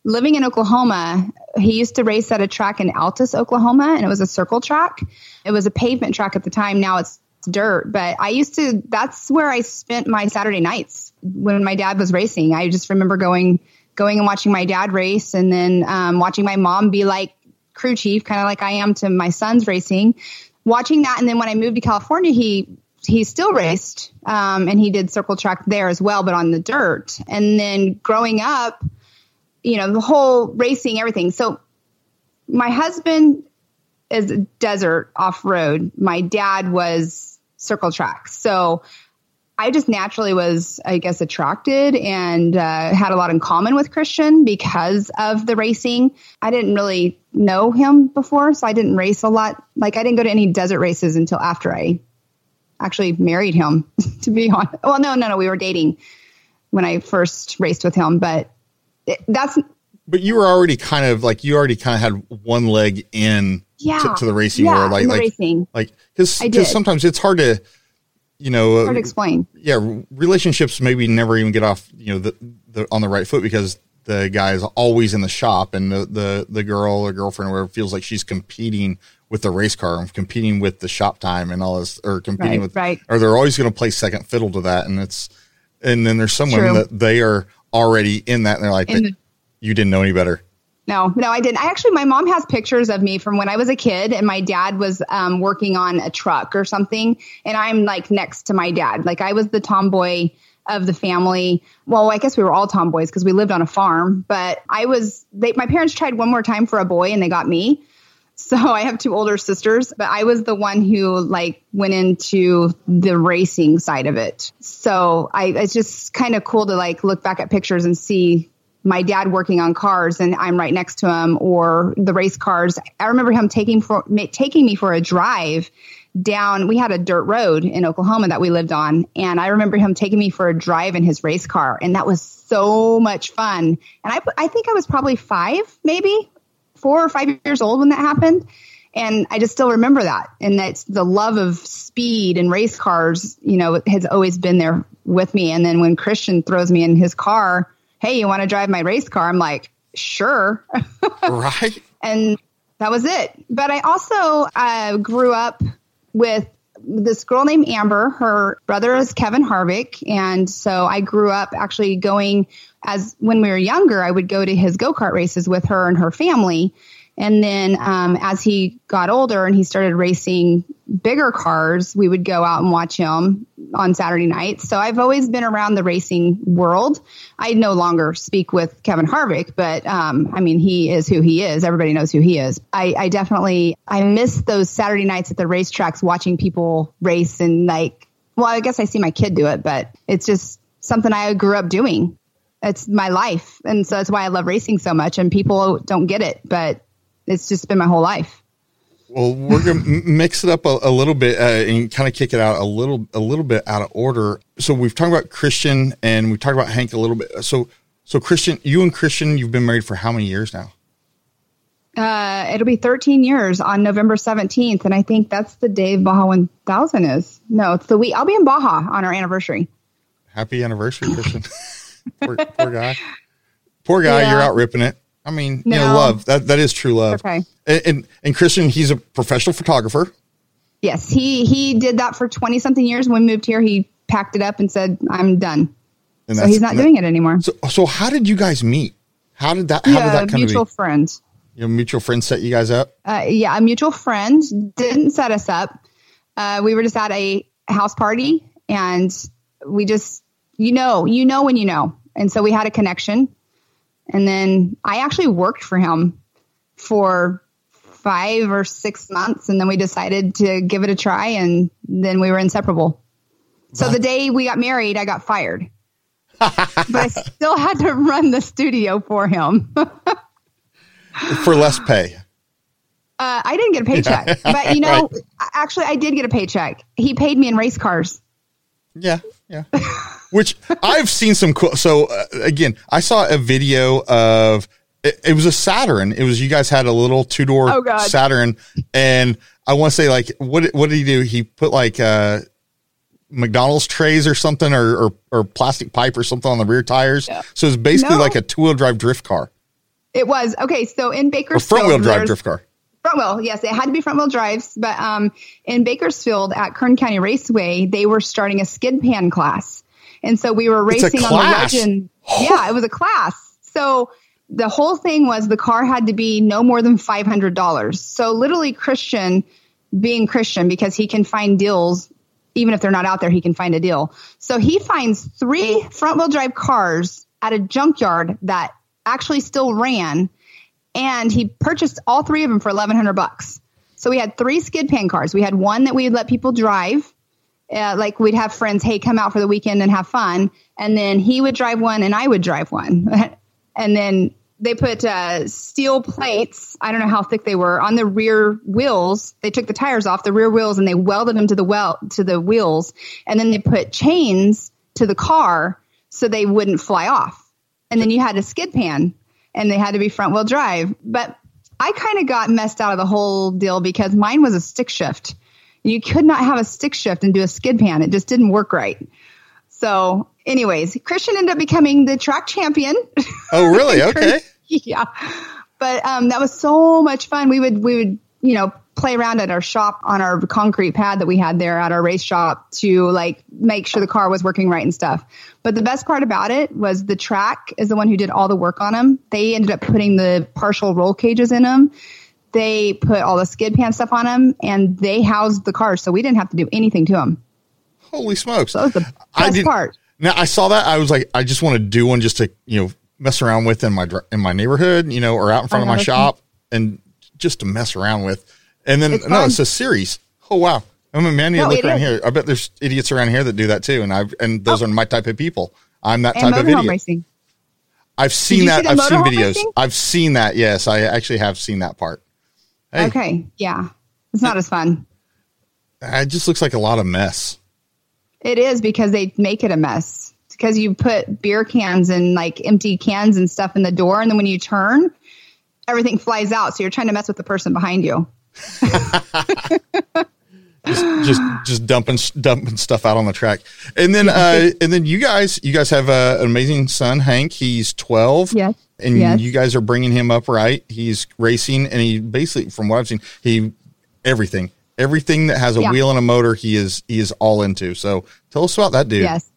living in Oklahoma, he used to race at a track in Altus, Oklahoma, and it was a circle track. It was a pavement track at the time. Now it's dirt, but I used to, that's where I spent my Saturday nights when my dad was racing. I just remember going, going and watching my dad race and then um, watching my mom be like crew chief, kind of like I am to my son's racing, watching that. And then when I moved to California, he, he still raced um, and he did circle track there as well, but on the dirt. And then growing up, you know, the whole racing, everything. So my husband is desert off road. My dad was circle track. So I just naturally was, I guess, attracted and uh, had a lot in common with Christian because of the racing. I didn't really know him before, so I didn't race a lot. Like, I didn't go to any desert races until after I actually married him, to be honest. Well, no, no, no, we were dating when I first raced with him, but that's but you were already kind of like you already kind of had one leg in yeah, to, to the racing yeah, world like like racing. like because sometimes it's hard to you know uh, hard to explain yeah relationships maybe never even get off you know the, the on the right foot because the guy is always in the shop and the the, the girl or girlfriend or whatever feels like she's competing with the race car and competing with the shop time and all this or competing right, with right. or they're always going to play second fiddle to that and it's and then there's someone that they are already in that and they're like, the, you didn't know any better. No, no, I didn't. I actually, my mom has pictures of me from when I was a kid and my dad was um, working on a truck or something. And I'm like next to my dad. Like I was the tomboy of the family. Well, I guess we were all tomboys because we lived on a farm, but I was, they, my parents tried one more time for a boy and they got me. So I have two older sisters, but I was the one who like went into the racing side of it. So I, it's just kind of cool to like look back at pictures and see my dad working on cars and I'm right next to him or the race cars. I remember him taking for taking me for a drive down we had a dirt road in Oklahoma that we lived on and I remember him taking me for a drive in his race car and that was so much fun. And I I think I was probably 5 maybe 4 or 5 years old when that happened. And I just still remember that. And that's the love of speed and race cars, you know, has always been there with me. And then when Christian throws me in his car, hey, you want to drive my race car? I'm like, sure. right. And that was it. But I also uh, grew up with this girl named Amber. Her brother is Kevin Harvick. And so I grew up actually going as when we were younger, I would go to his go kart races with her and her family. And then um, as he got older and he started racing bigger cars, we would go out and watch him on Saturday nights. So I've always been around the racing world. I no longer speak with Kevin Harvick, but um, I mean, he is who he is. Everybody knows who he is. I, I definitely, I miss those Saturday nights at the racetracks watching people race and like, well, I guess I see my kid do it, but it's just something I grew up doing. It's my life. And so that's why I love racing so much. And people don't get it, but it's just been my whole life. Well, we're gonna mix it up a, a little bit uh, and kind of kick it out a little a little bit out of order. So we've talked about Christian and we talked about Hank a little bit. So so Christian, you and Christian, you've been married for how many years now? Uh, it'll be 13 years on November 17th, and I think that's the day Baja 1000 is. No, it's the week. I'll be in Baja on our anniversary. Happy anniversary, Christian. poor, poor, guy. Poor guy, yeah. you're out ripping it. I mean, no. you know, love that that is true love. Okay. And, and, and Christian, he's a professional photographer. Yes, he he did that for twenty something years. When we moved here, he packed it up and said, "I'm done." And so he's not doing it anymore. So, so how did you guys meet? How did that? How yeah, did that come mutual friends. Your mutual friend set you guys up. Uh, yeah, a mutual friend didn't set us up. Uh, we were just at a house party, and we just, you know, you know when you know, and so we had a connection and then I actually worked for him for five or six months. And then we decided to give it a try. And then we were inseparable. So the day we got married, I got fired. but I still had to run the studio for him. for less pay. Uh, I didn't get a paycheck, yeah. but you know, right. actually, I did get a paycheck. He paid me in race cars. Yeah, yeah. Which I've seen some cool. So uh, again, I saw a video of it, it, was a Saturn. It was you guys had a little two door oh Saturn, and I want to say like what what did he do? He put like uh, McDonald's trays or something, or, or, or plastic pipe or something on the rear tires. Yeah. So it's basically no. like a two wheel drive drift car. It was okay. So in Bakersfield, front wheel drive drift car. Front wheel, yes, it had to be front wheel drives. But um, in Bakersfield at Kern County Raceway, they were starting a skid pan class. And so we were racing on the legend. yeah, it was a class. So the whole thing was the car had to be no more than $500. So literally Christian being Christian because he can find deals even if they're not out there, he can find a deal. So he finds three front wheel drive cars at a junkyard that actually still ran and he purchased all three of them for 1100 bucks. So we had three skid pan cars. We had one that we would let people drive uh, like we'd have friends, hey, come out for the weekend and have fun. And then he would drive one and I would drive one. and then they put uh, steel plates, I don't know how thick they were, on the rear wheels. They took the tires off the rear wheels and they welded them to the well to the wheels. And then they put chains to the car so they wouldn't fly off. And then you had a skid pan and they had to be front wheel drive. But I kind of got messed out of the whole deal because mine was a stick shift. You could not have a stick shift and do a skid pan. It just didn't work right. So, anyways, Christian ended up becoming the track champion. Oh, really? Okay. yeah. But um, that was so much fun. We would we would you know play around at our shop on our concrete pad that we had there at our race shop to like make sure the car was working right and stuff. But the best part about it was the track is the one who did all the work on them. They ended up putting the partial roll cages in them. They put all the skid pan stuff on them and they housed the cars. So we didn't have to do anything to them. Holy smokes. That was the best didn't- part. Now I saw that. I was like, I just want to do one just to, you know, mess around with in my, in my neighborhood, you know, or out in front of my Uh-huh. shop and just to mess around with. And then, It's no, fun. it's a series. Oh, wow. I mean, man, you No, look around is. here. I bet there's idiots around here that do that too. And I've, and those are my type of people. I'm that And type of idiot. racing. I've seen that. I've seen videos. racing? I've seen that. Yes, I actually have seen that part. Hey, Okay. Yeah. It's not as fun. it just looks like a lot of mess. It is because they make it a mess. It's because you put beer cans and like empty cans and stuff in the door, and then when you turn, everything flies out. So you're trying to mess with the person behind you. just just dumping dumping stuff out on the track. And then uh and then you guys you guys have uh, an amazing son Hank. He's 12. Yes. And Yes. you guys are bringing him up right. He's racing and he basically from what I've seen he everything everything that has a Yeah. wheel and a motor he is he is all into. So tell us about that dude. Yes.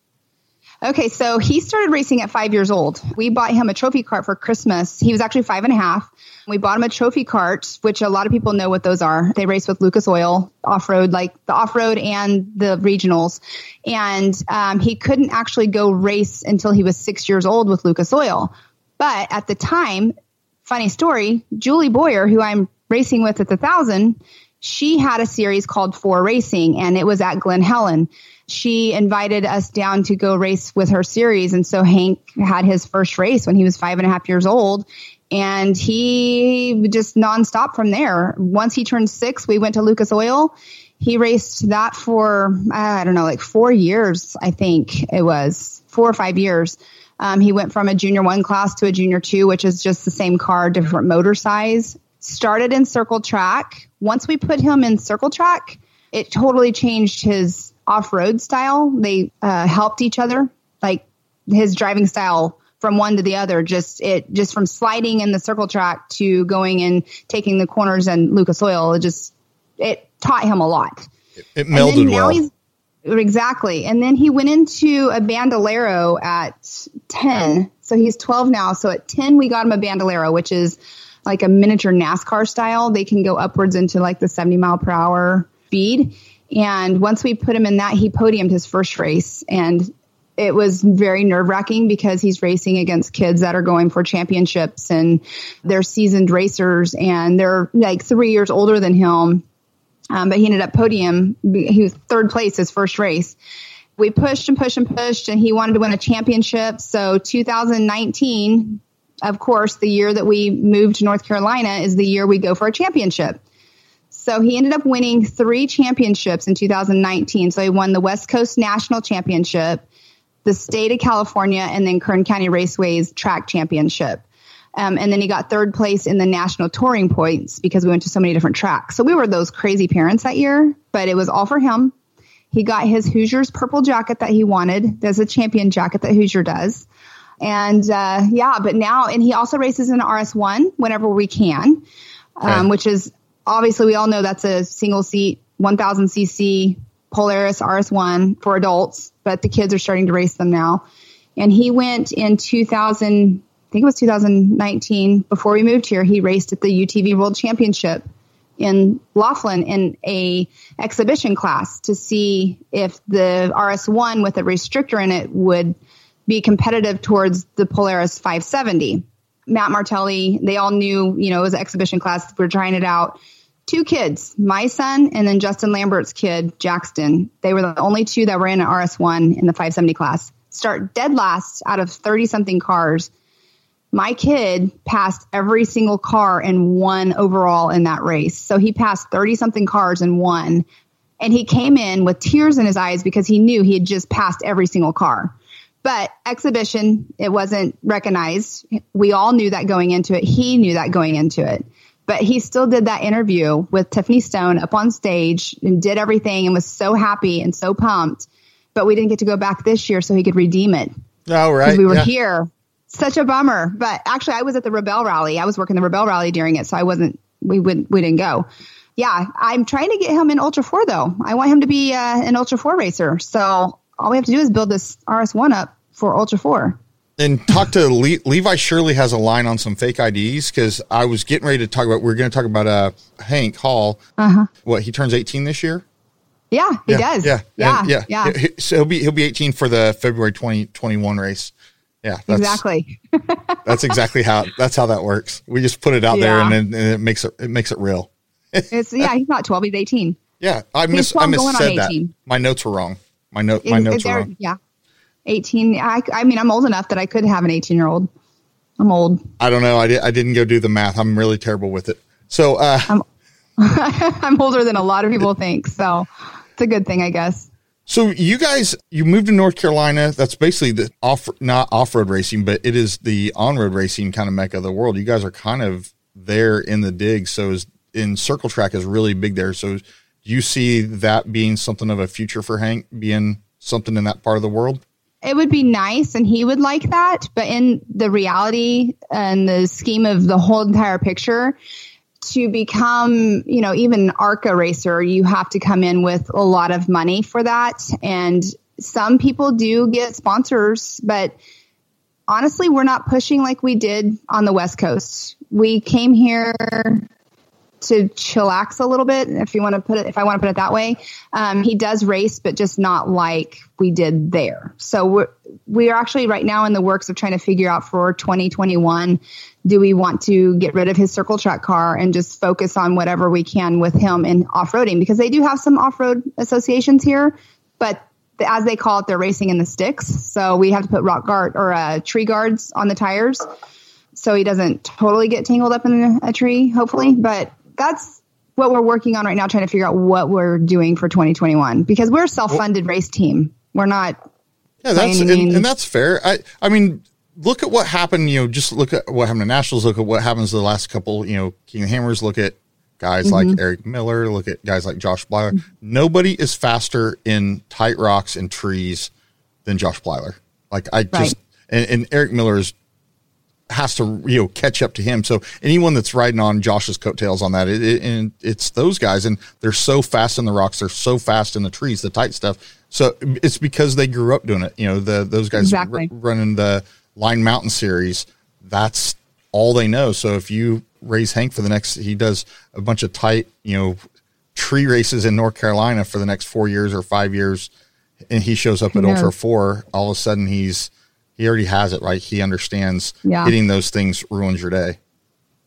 Okay, so he started racing at five years old. We bought him a trophy kart for Christmas. He was actually five and a half. We bought him a trophy kart, which a lot of people know what those are. They race with Lucas Oil off road, like the off road and the regionals. And um, he couldn't actually go race until he was six years old with Lucas Oil. But at the time, funny story, Julie Boyer, who I'm racing with at the thousand, she had a series called Four Racing and it was at Glen Helen. She invited us down to go race with her series. And so Hank had his first race when he was five and a half years old. And he just nonstop from there. Once he turned six, we went to Lucas Oil. He raced that for, I don't know, like four years, I think it was four or five years. Um, he went from a junior one class to a junior two, which is just the same car, different motor size. Started in circle track. Once we put him in circle track, it totally changed his off road style. They uh, helped each other, like his driving style from one to the other. Just it just from sliding in the circle track to going and taking the corners and Lucas Oil. It just it taught him a lot. It then melded well. exactly. And then he went into a bandolero at 10. So he's 12 now. So at 10, we got him a bandolero, which is like a miniature NASCAR style. They can go upwards into like the 70 mile per hour speed. And once we put him in that, he podiumed his first race. And it was very nerve wracking because he's racing against kids that are going for championships and they're seasoned racers and they're like three years older than him. Um, but he ended up podium. He was third place his first race. We pushed and pushed and pushed, and he wanted to win a championship. So 2019, of course, the year that we moved to North Carolina is the year we go for a championship. So he ended up winning three championships in 2019. So he won the West Coast National Championship, the state of California, and then Kern County Raceway's track championship. Um, and then he got third place in the national touring points because we went to so many different tracks. So we were those crazy parents that year, but it was all for him. He got his Hoosiers purple jacket that he wanted. There's a champion jacket that Hoosier does. And uh, yeah, but now, and he also races in RS1 whenever we can, um, Okay. which is obviously we all know that's a single seat 1000 cc Polaris RS1 for adults, but the kids are starting to race them now. And he went in 2000, I think it was 2019, before we moved here, he raced at the UTV World Championship in Laughlin in a exhibition class to see if the RS1 with a restrictor in it would be competitive towards the Polaris 570. Matt Martelli, they all knew, you know, it was an exhibition class. We're trying it out. Two kids, my son and then Justin Lambert's kid, Jackson. They were the only two that were in an RS1 in the 570 class. Start dead last out of 30 something cars. My kid passed every single car and won overall in that race. So he passed 30 something cars and won. And he came in with tears in his eyes because he knew he had just passed every single car. But exhibition, it wasn't recognized. We all knew that going into it. He knew that going into it. But he still did that interview with Tiffany Stone up on stage and did everything and was so happy and so pumped. But we didn't get to go back this year so he could redeem it Oh, right. we were yeah. here. Such a bummer. But actually, I was at the Rebel Rally. I was working the Rebel Rally during it, so I wasn't. We wouldn't, we didn't go. yeah, I'm trying to get him in Ultra 4 though. I want him to be uh, an Ultra 4 racer. So all we have to do is build this RS1 up for Ultra 4. And talk to Le- Levi. Surely has a line on some fake IDs because I was getting ready to talk about. We are going to talk about uh Hank Hall. Uh-huh. What he turns 18 this year. Yeah, he yeah, does. Yeah, yeah, yeah, yeah. He, so he'll be he'll be 18 for the February 2021 race. Yeah, that's, exactly. that's exactly how that's how that works. We just put it out yeah. there, and and it makes it it makes it real. it's yeah, he's not 12; he's 18. Yeah, I miss I miss said that. My notes were wrong. My note my notes were wrong. Yeah, 18. I, I mean, I'm old enough that I could have an 18 year old. I'm old. I don't know. I, di- I didn't go do the math. I'm really terrible with it. So, uh, I'm, I'm older than a lot of people think. So it's a good thing, I guess. So you guys, you moved to North Carolina. That's basically the off, not off road racing, but it is the on road racing kind of mecca of the world. You guys are kind of there in the dig. So is in circle track is really big there. So do you see that being something of a future for Hank being something in that part of the world? It would be nice and he would like that. But in the reality and the scheme of the whole entire picture, to become, you know, even an ARCA racer, you have to come in with a lot of money for that. And some people do get sponsors, but honestly, we're not pushing like we did on the West Coast. We came here to chillax a little bit, if you want to put it, if I want to put it that way. Um, he does race, but just not like we did there. So we're, we are actually right now in the works of trying to figure out for 2021, do we want to get rid of his circle track car and just focus on whatever we can with him in off roading? Because they do have some off road associations here, but as they call it, they're racing in the sticks. So we have to put rock guard or uh, tree guards on the tires so he doesn't totally get tangled up in a tree, hopefully. But that's what we're working on right now, trying to figure out what we're doing for 2021 because we're a self-funded well, race team. We're not. Yeah, that's and, and, that's fair. I I mean, look at what happened. You know, just look at what happened to Nationals. Look at what happens to the last couple. You know, King of Hammers. Look at guys mm-hmm. like Eric Miller. Look at guys like Josh Blyler. Mm-hmm. Nobody is faster in tight rocks and trees than Josh Blyler. Like I just right. and, and Eric Miller is has to you know catch up to him. So anyone that's riding on Josh's coattails on that, it, it, and it's those guys, and they're so fast in the rocks, they're so fast in the trees, the tight stuff. So it's because they grew up doing it. You know, the those guys exactly. r- running the Line Mountain series. That's all they know. So if you raise Hank for the next, he does a bunch of tight, you know, tree races in North Carolina for the next four years or five years, and he shows up at Ultra Four. All of a sudden, he's he already has it right. He understands yeah. hitting those things ruins your day.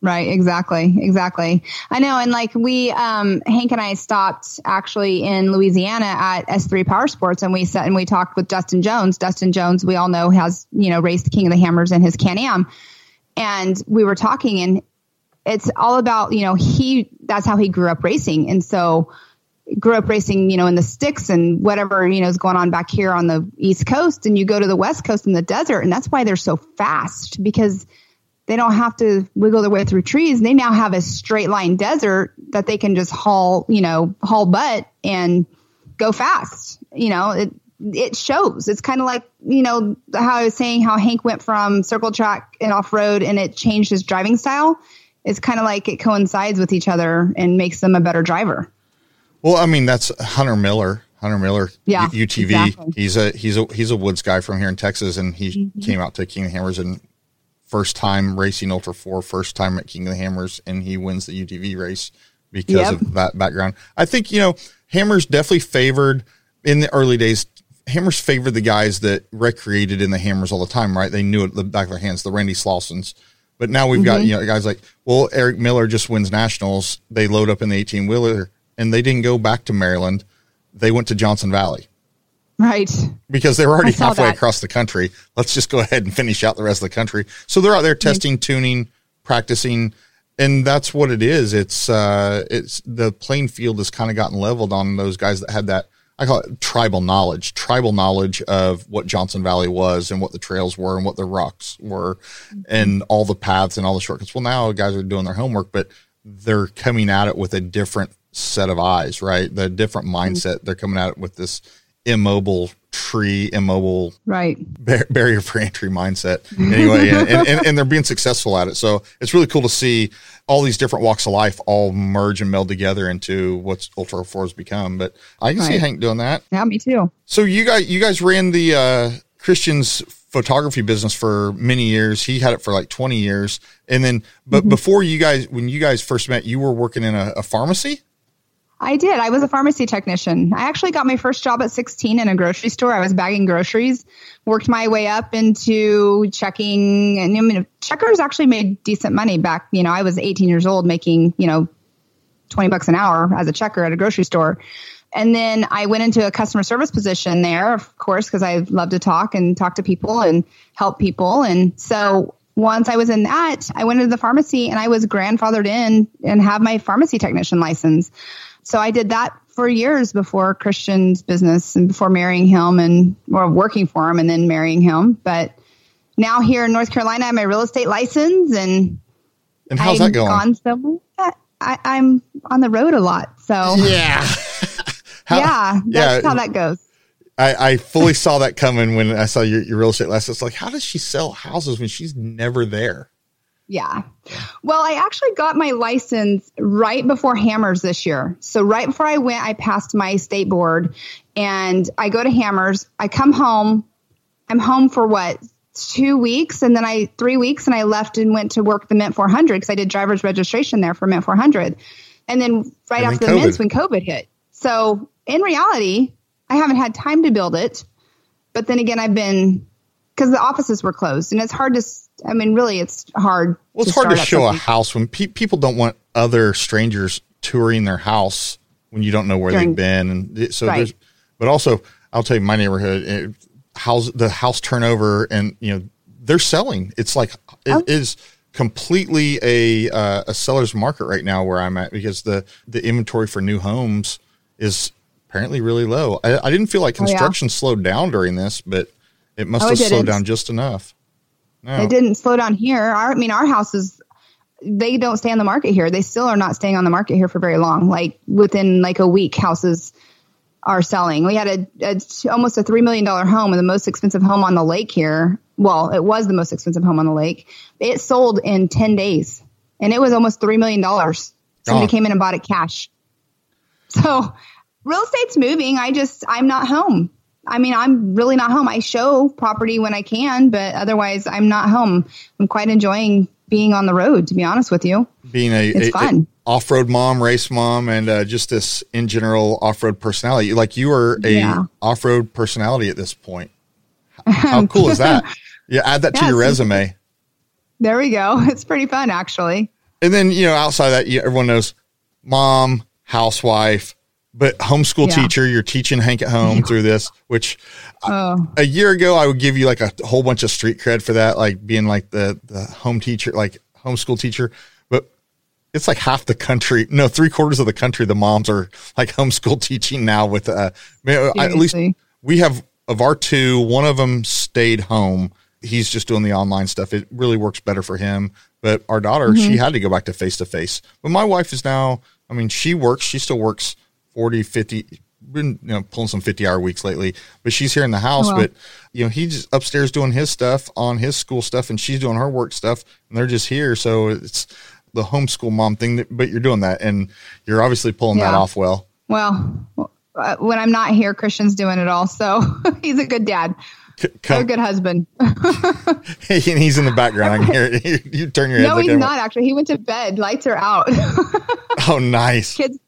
Right, exactly, exactly. I know, and like we, um, Hank and I stopped actually in Louisiana at S3 Power Sports, and we sat and we talked with Dustin Jones. Dustin Jones, we all know, has you know raced the King of the Hammers in his Can Am, and we were talking, and it's all about you know he that's how he grew up racing, and so grew up racing, you know, in the sticks and whatever, you know, is going on back here on the East Coast. And you go to the West Coast in the desert. And that's why they're so fast because they don't have to wiggle their way through trees. They now have a straight line desert that they can just haul, you know, haul butt and go fast. You know, it, it shows. It's kind of like, you know, how I was saying how Hank went from circle track and off road and it changed his driving style. It's kind of like it coincides with each other and makes them a better driver. Well, I mean, that's Hunter Miller. Hunter Miller, yeah, UTV. Exactly. He's a he's a he's a woods guy from here in Texas, and he mm-hmm. came out to King of the Hammers and first time racing Ultra Four, first time at King of the Hammers, and he wins the UTV race because yep. of that background. I think you know Hammers definitely favored in the early days. Hammers favored the guys that recreated in the Hammers all the time, right? They knew it the back of their hands, the Randy Slawsons. But now we've mm-hmm. got you know guys like well Eric Miller just wins nationals. They load up in the eighteen wheeler and they didn't go back to Maryland. They went to Johnson Valley. Right. Because they were already halfway that. across the country. Let's just go ahead and finish out the rest of the country. So they're out there testing, mm-hmm. tuning, practicing, and that's what it is. It's uh it's the playing field has kind of gotten leveled on those guys that had that I call it tribal knowledge, tribal knowledge of what Johnson Valley was and what the trails were and what the rocks were mm-hmm. and all the paths and all the shortcuts. Well, now guys are doing their homework, but they're coming at it with a different set of eyes, right? The different mm-hmm. mindset. They're coming out with this immobile tree, immobile right bar- barrier for entry mindset. Anyway, and, and, and, they're being successful at it. So it's really cool to see all these different walks of life all merge and meld together into what's Ultra Four has become. But I can right. see Hank doing that. Yeah, me too. So you guys, you guys ran the uh, Christian's photography business for many years. He had it for like 20 years. And then, but mm-hmm. before you guys, when you guys first met, you were working in a, a pharmacy? I did. I was a pharmacy technician. I actually got my first job at 16 in a grocery store. I was bagging groceries, worked my way up into checking and I mean, checkers actually made decent money back. You know, I was 18 years old making, you know, 20 bucks an hour as a checker at a grocery store. And then I went into a customer service position there, of course, because I love to talk and talk to people and help people. And so once I was in that, I went into the pharmacy and I was grandfathered in and have my pharmacy technician license. So I did that for years before Christian's business and before marrying him and or working for him and then marrying him. But now here in North Carolina, I have my real estate license and and how's I'm that going? Gone I, I'm on the road a lot, so yeah, how, yeah, that's yeah. how that goes. I, I fully saw that coming when I saw your, your real estate license. It's like, how does she sell houses when she's never there? Yeah. Well, I actually got my license right before Hammers this year. So right before I went, I passed my state board and I go to Hammers. I come home. I'm home for what? Two weeks and then I three weeks and I left and went to work the Mint 400 because I did driver's registration there for Mint 400. And then right and after then the Mints when COVID hit. So in reality, I haven't had time to build it. But then again, I've been because the offices were closed and it's hard to I mean, really, it's hard. Well, it's hard to show something. a house when pe- people don't want other strangers touring their house when you don't know where During, they've been, and so right. there's. But also, I'll tell you, my neighborhood, it, house the house turnover, and you know they're selling. It's like it oh. is completely a uh, a seller's market right now where I'm at because the the inventory for new homes is apparently really low. I, I didn't feel like construction oh, yeah. slowed down during this, but it must oh, have slowed down just enough. No. It didn't slow down here. Our, I mean, our houses, they don't stay on the market here. They still are not staying on the market here for very long. Like within like a week, houses are selling. We had a, a almost a three million dollar home and the most expensive home on the lake here. Well, it was the most expensive home on the lake. It sold in ten days, and it was almost three million dollars. Somebody oh. came in and bought it cash. So real estate's moving. I just I'm not home. I mean, I'm really not home. I show property when I can, but otherwise, I'm not home. I'm quite enjoying being on the road, to be honest with you. Being a, it's a, fun. A off-road mom, race mom, and uh, just this in general off-road personality. Like you are a yeah. off-road personality at this point. How cool is that? Yeah, add that to your resume. There we go. It's pretty fun, actually. And then you know, outside that, everyone knows mom, housewife, but homeschool yeah. teacher, you're teaching Hank at home through this, which oh. a year ago I would give you like a whole bunch of street cred for that, like being like the, the home teacher, like homeschool teacher. But it's like half the country, no, three quarters of the country, the moms are like homeschool teaching now with, uh, at least we have of our two, one of them stayed home. He's just doing the online stuff. It really works better for him. But our daughter, mm-hmm. she had to go back to face to face. But my wife is now, I mean, she works, she still works 40, 50, been you know pulling some 50 hour weeks lately but she's here in the house oh, but you know he's upstairs doing his stuff on his school stuff and she's doing her work stuff and they're just here so it's the homeschool mom thing that, but you're doing that and you're obviously pulling yeah. that off well well uh, when i'm not here christian's doing it all so he's a good dad Come. a good husband. he's in the background. I can hear it. You, you turn your head. No, he's not actually. He went to bed. Lights are out. oh, nice. Kids,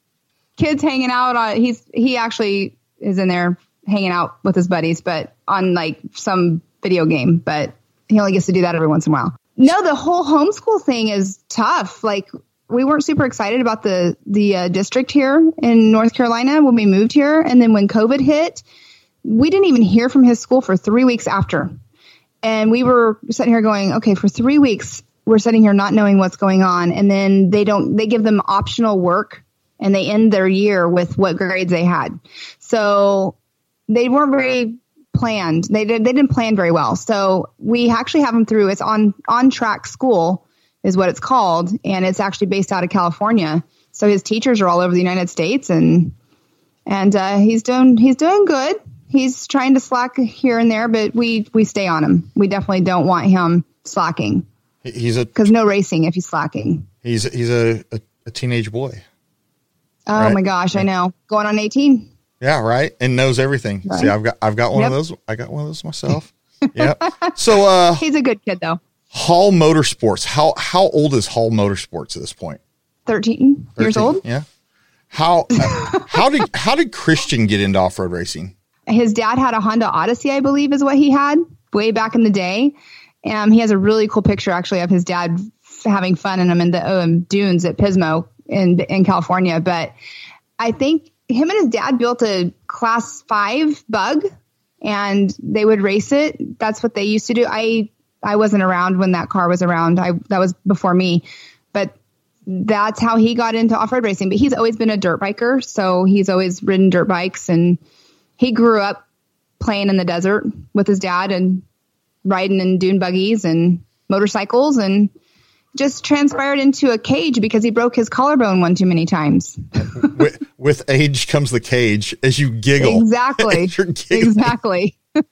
kids hanging out on he's he actually is in there hanging out with his buddies, but on like some video game, but he only gets to do that every once in a while. No, the whole homeschool thing is tough. Like we weren't super excited about the the uh, district here in North Carolina when we moved here, and then when COVID hit, we didn't even hear from his school for three weeks after, and we were sitting here going, okay, for three weeks we're sitting here not knowing what's going on, and then they don't they give them optional work and they end their year with what grades they had. So they weren't very planned. They did, they didn't plan very well. So we actually have them through. It's on on track school is what it's called, and it's actually based out of California. So his teachers are all over the United States, and and uh, he's doing he's doing good. he's trying to slack here and there, but we we stay on him. We definitely don't want him slacking He's a because no racing if he's slacking. he's he's a, a, a teenage boy. Oh Right. my gosh, I know. Going on 18. Yeah, right. And knows everything. Right. See, I've got I've got one of those. I got one of those myself. yep. So uh He's a good kid though. Hall Motorsports. How how old is Hall Motorsports at this point? 13 years old. Yeah. How how did how did Christian get into off road racing? His dad had a Honda Odyssey, I believe, is what he had way back in the day. Um, he has a really cool picture actually of his dad f- having fun in them in the um, dunes at Pismo in in California. But I think him and his dad built a class five bug, and they would race it. That's what they used to do. I I wasn't around when that car was around. I that was before me, but that's how he got into off-road racing but he's always been a dirt biker so he's always ridden dirt bikes and he grew up playing in the desert with his dad and riding in dune buggies and motorcycles and just transpired into a cage because he broke his collarbone one too many times. With, with age comes the cage as you giggle. exactly. As you're giggling. exactly.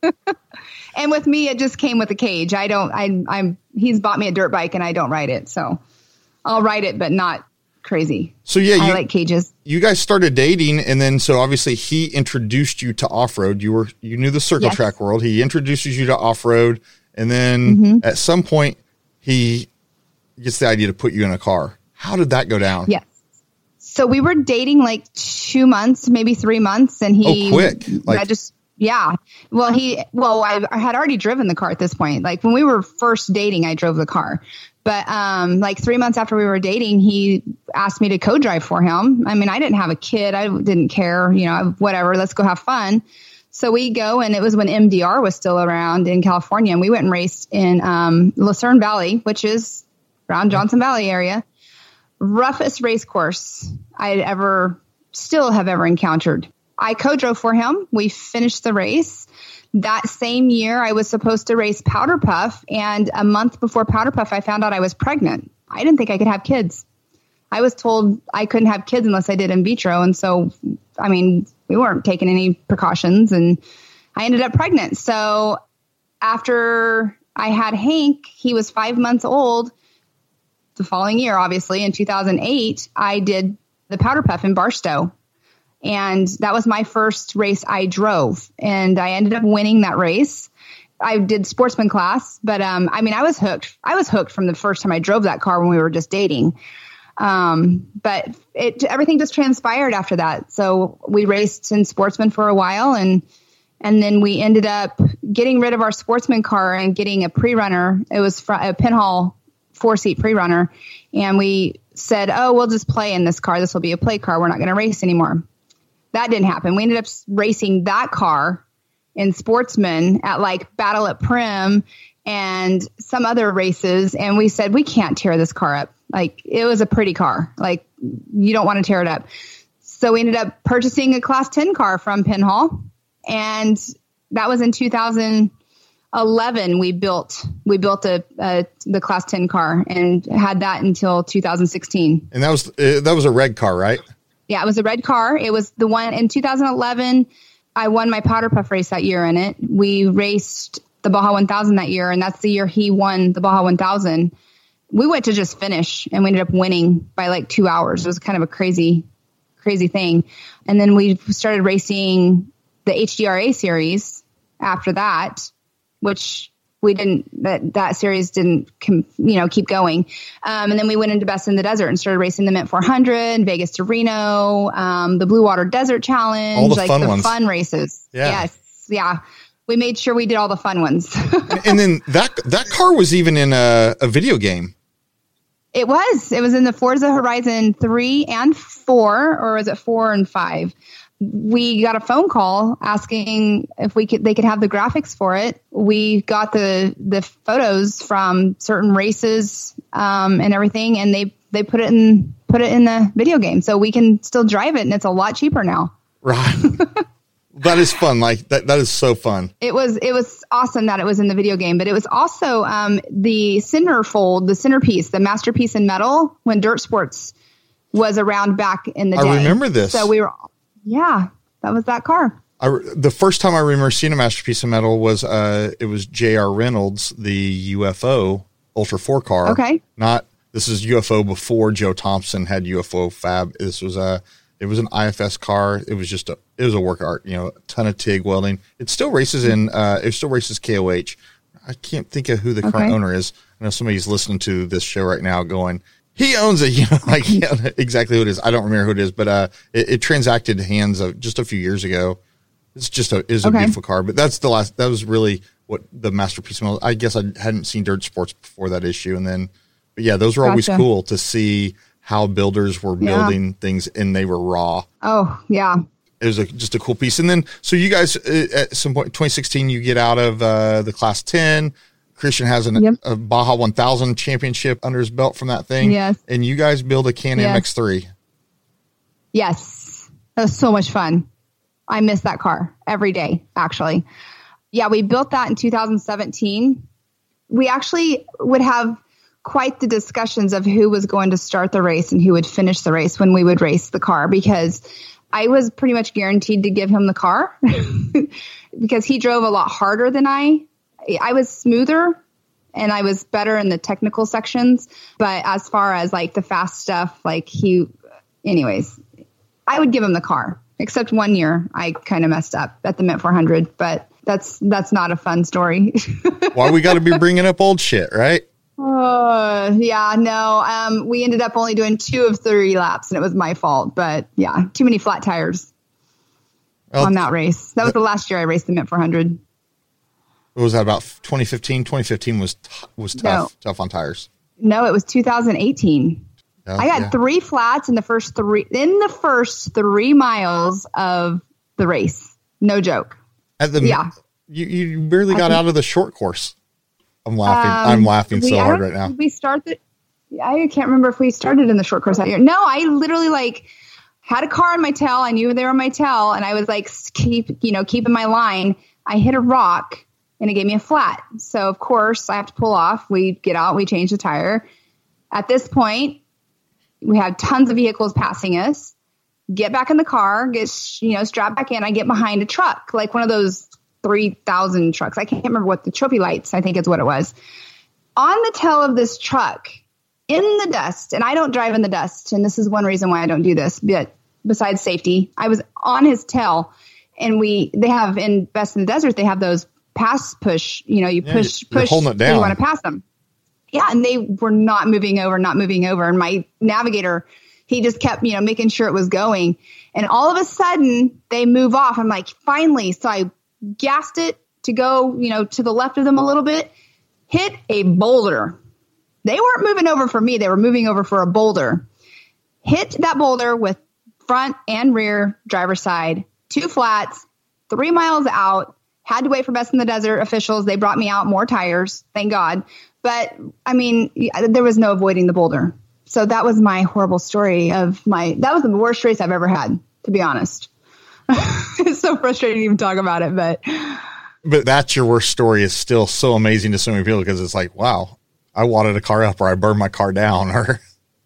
And with me it just came with a cage. I don't I, i'm he's bought me a dirt bike and i don't ride it. So i'll ride it but not crazy. So yeah, i you, like cages. you guys started dating and then so obviously he introduced you to off-road. You were you knew the circle Yes. track world. He introduces you to off-road and then Mm-hmm. at some point he gets the idea to put you in a car how did that go down Yes. So we were dating like two months, maybe three months, and he Oh, quick. Like- I just yeah. Well, he well, I, I had already driven the car at this point. Like when we were first dating, I drove the car. But um, like three months after we were dating, he asked me to co-drive for him. I mean, I didn't have a kid. I didn't care. You know, whatever. Let's go have fun. So we go, and it was when MDR was still around in California, and we went and raced in um, Lucerne Valley, which is around Johnson Valley area roughest race course I'd ever still have ever encountered. I co-drove for him. We finished the race. That same year, I was supposed to race Powder Puff, and a month before Powder Puff, I found out I was pregnant. I didn't think I could have kids. I was told I couldn't have kids unless I did in vitro, and so, I mean, we weren't taking any precautions, and I ended up pregnant. So, after I had Hank, he was five months old the following year, obviously in 2008, I did the Powder Puff in Barstow. And that was my first race I drove. And I ended up winning that race. I did sportsman class, but um, I mean, I was hooked. I was hooked from the first time I drove that car when we were just dating. Um, but it everything just transpired after that. So we raced in sportsman for a while, and and then we ended up getting rid of our sportsman car and getting a pre-runner. It was fr- a pinhole four seat pre runner. And we said, oh, we'll just play in this car. This will be a play car. We're not going to race anymore. That didn't happen. We ended up racing that car in Sportsman at like Battle at Primm and some other races. And we said, we can't tear this car up. Like it was a pretty car. Like you don't want to tear it up. So we ended up purchasing a class 10 car from Pinhall. And that was in 2011. We built, we built a, a, the class 10 car and had that until 2016. and that was uh, that was a red car right Yeah, it was a red car. It was the one in 2011. I won my powder puff race that year in it. We raced the Baja 1000 that year, and that's the year he won the Baja 1000. We went to just finish, and we ended up winning by like two hours. It was kind of a crazy, crazy thing. And then we started racing the HDRA series after that, which we didn't that that series didn't com, you know keep going. Um, and then we went into best in the desert and started racing the mint 400 vegas to reno um, the blue water desert challenge All the like fun the ones. fun races. Yeah. yes. Yeah. We made sure we did all the fun ones. And then that that car was even in a, a video game. It was. It was in the forza horizon 3 and 4 or was it 4 and 5 we got a phone call asking if we could they could have the graphics for it. We got the the photos from certain races um, and everything, and they they put it in put it in the video game, so we can still drive it, and it's a lot cheaper now. right that is fun like that that is so fun It was it was awesome that it was in the video game, but it was also um, the centerfold, the centerpiece, the masterpiece in metal when Dirt Sports was around back in the I day. remember this. So we were, yeah, that was that car. I, the first time I remember seeing a masterpiece of metal was uh, it was J.R. Reynolds, the UFO Ultra Four car. Okay. Not this is UFO before Joe Thompson had UFO Fab. This was a it was an IFS car. It was just a it was a work art. You know, a ton of TIG welding. It still races in. Uh, it still races KOH. I can't think of who the current owner is. I know somebody's listening to this show right now, going, "He owns it." You know, like yeah, exactly who it is. I don't remember who it is, but uh, it, it transacted hands of just a few years ago. It's just a is a Okay. beautiful car, but that's the last. That was really what the masterpiece. Model, I guess I hadn't seen dirt sports before that issue, and then, but yeah, those were always cool to see how builders were Yeah. building things and they were raw. Oh, yeah. It was a, just a cool piece. And then, so you guys uh, at some point, 2016, you get out of uh, the class 10. Christian has an, Yep. a Baja 1000 championship under his belt from that thing. Yes. And you guys build a Can Yes. X3. Yes. That was so much fun. I miss that car every day, actually. Yeah, we built that in 2017. We actually would have quite the discussions of who was going to start the race and who would finish the race when we would race the car because I was pretty much guaranteed to give him the car because he drove a lot harder than I. I was smoother and I was better in the technical sections, but as far as like the fast stuff, like he anyways, I would give him the car. Except one year, I kind of messed up at the Mint 400, but that's that's not a fun story. Why we got to be bringing up old shit, right? uh, yeah, no. Um, we ended up only doing two of three laps, and it was my fault. But yeah, too many flat tires Well, on that race. That was the last year I raced the Mint 400. What was that about 2015? 2015 was t- was tough, tough on tires. No, it was 2018. Yeah, I got yeah. three flats in the first three in the first three miles of the race. No joke. At the yeah. you, you barely got I- out of the short course. I'm laughing. Um, I'm laughing we- so hard right now. We started. I can't remember if we started in the short course that year. No, I literally like had a car on my tail. I knew they were on my tail, and I was like keep you know keeping my line. I hit a rock, and it gave me a flat. So of course I have to pull off. We get out. We change the tire. At this point, we have tons of vehicles passing us. Get back in the car. Get you know strapped back in. I get behind a truck, like one of those three thousand trucks. I can't remember what the Trophy Lites. I think is what it was on the tail of this truck in the dust, and I don't drive in the dust, and this is one reason why I don't do this, but besides safety, I was on his tail, and we they have in Best in the Desert they have those pass push, you know, you Yeah, push you're push holding it down. you want to pass them. Yeah, and they were not moving over, not moving over, and my navigator he just kept you know making sure it was going, and all of a sudden they move off. I'm like, finally, so I gassed it to go you know to the left of them a little bit hit a boulder. They weren't moving over for me, they were moving over for a boulder. Hit that boulder with front and rear driver's side, two flats, three miles out. Had to wait for Best in the Desert officials. They brought me out more tires, thank God. But I mean, there was no avoiding the boulder. So that was my horrible story of my, that was the worst race I've ever had, to be honest. it's so frustrating to even talk about it, but but that's your worst story is still so amazing to so many people because it's like, wow, I wadded a car up or I burned my car down or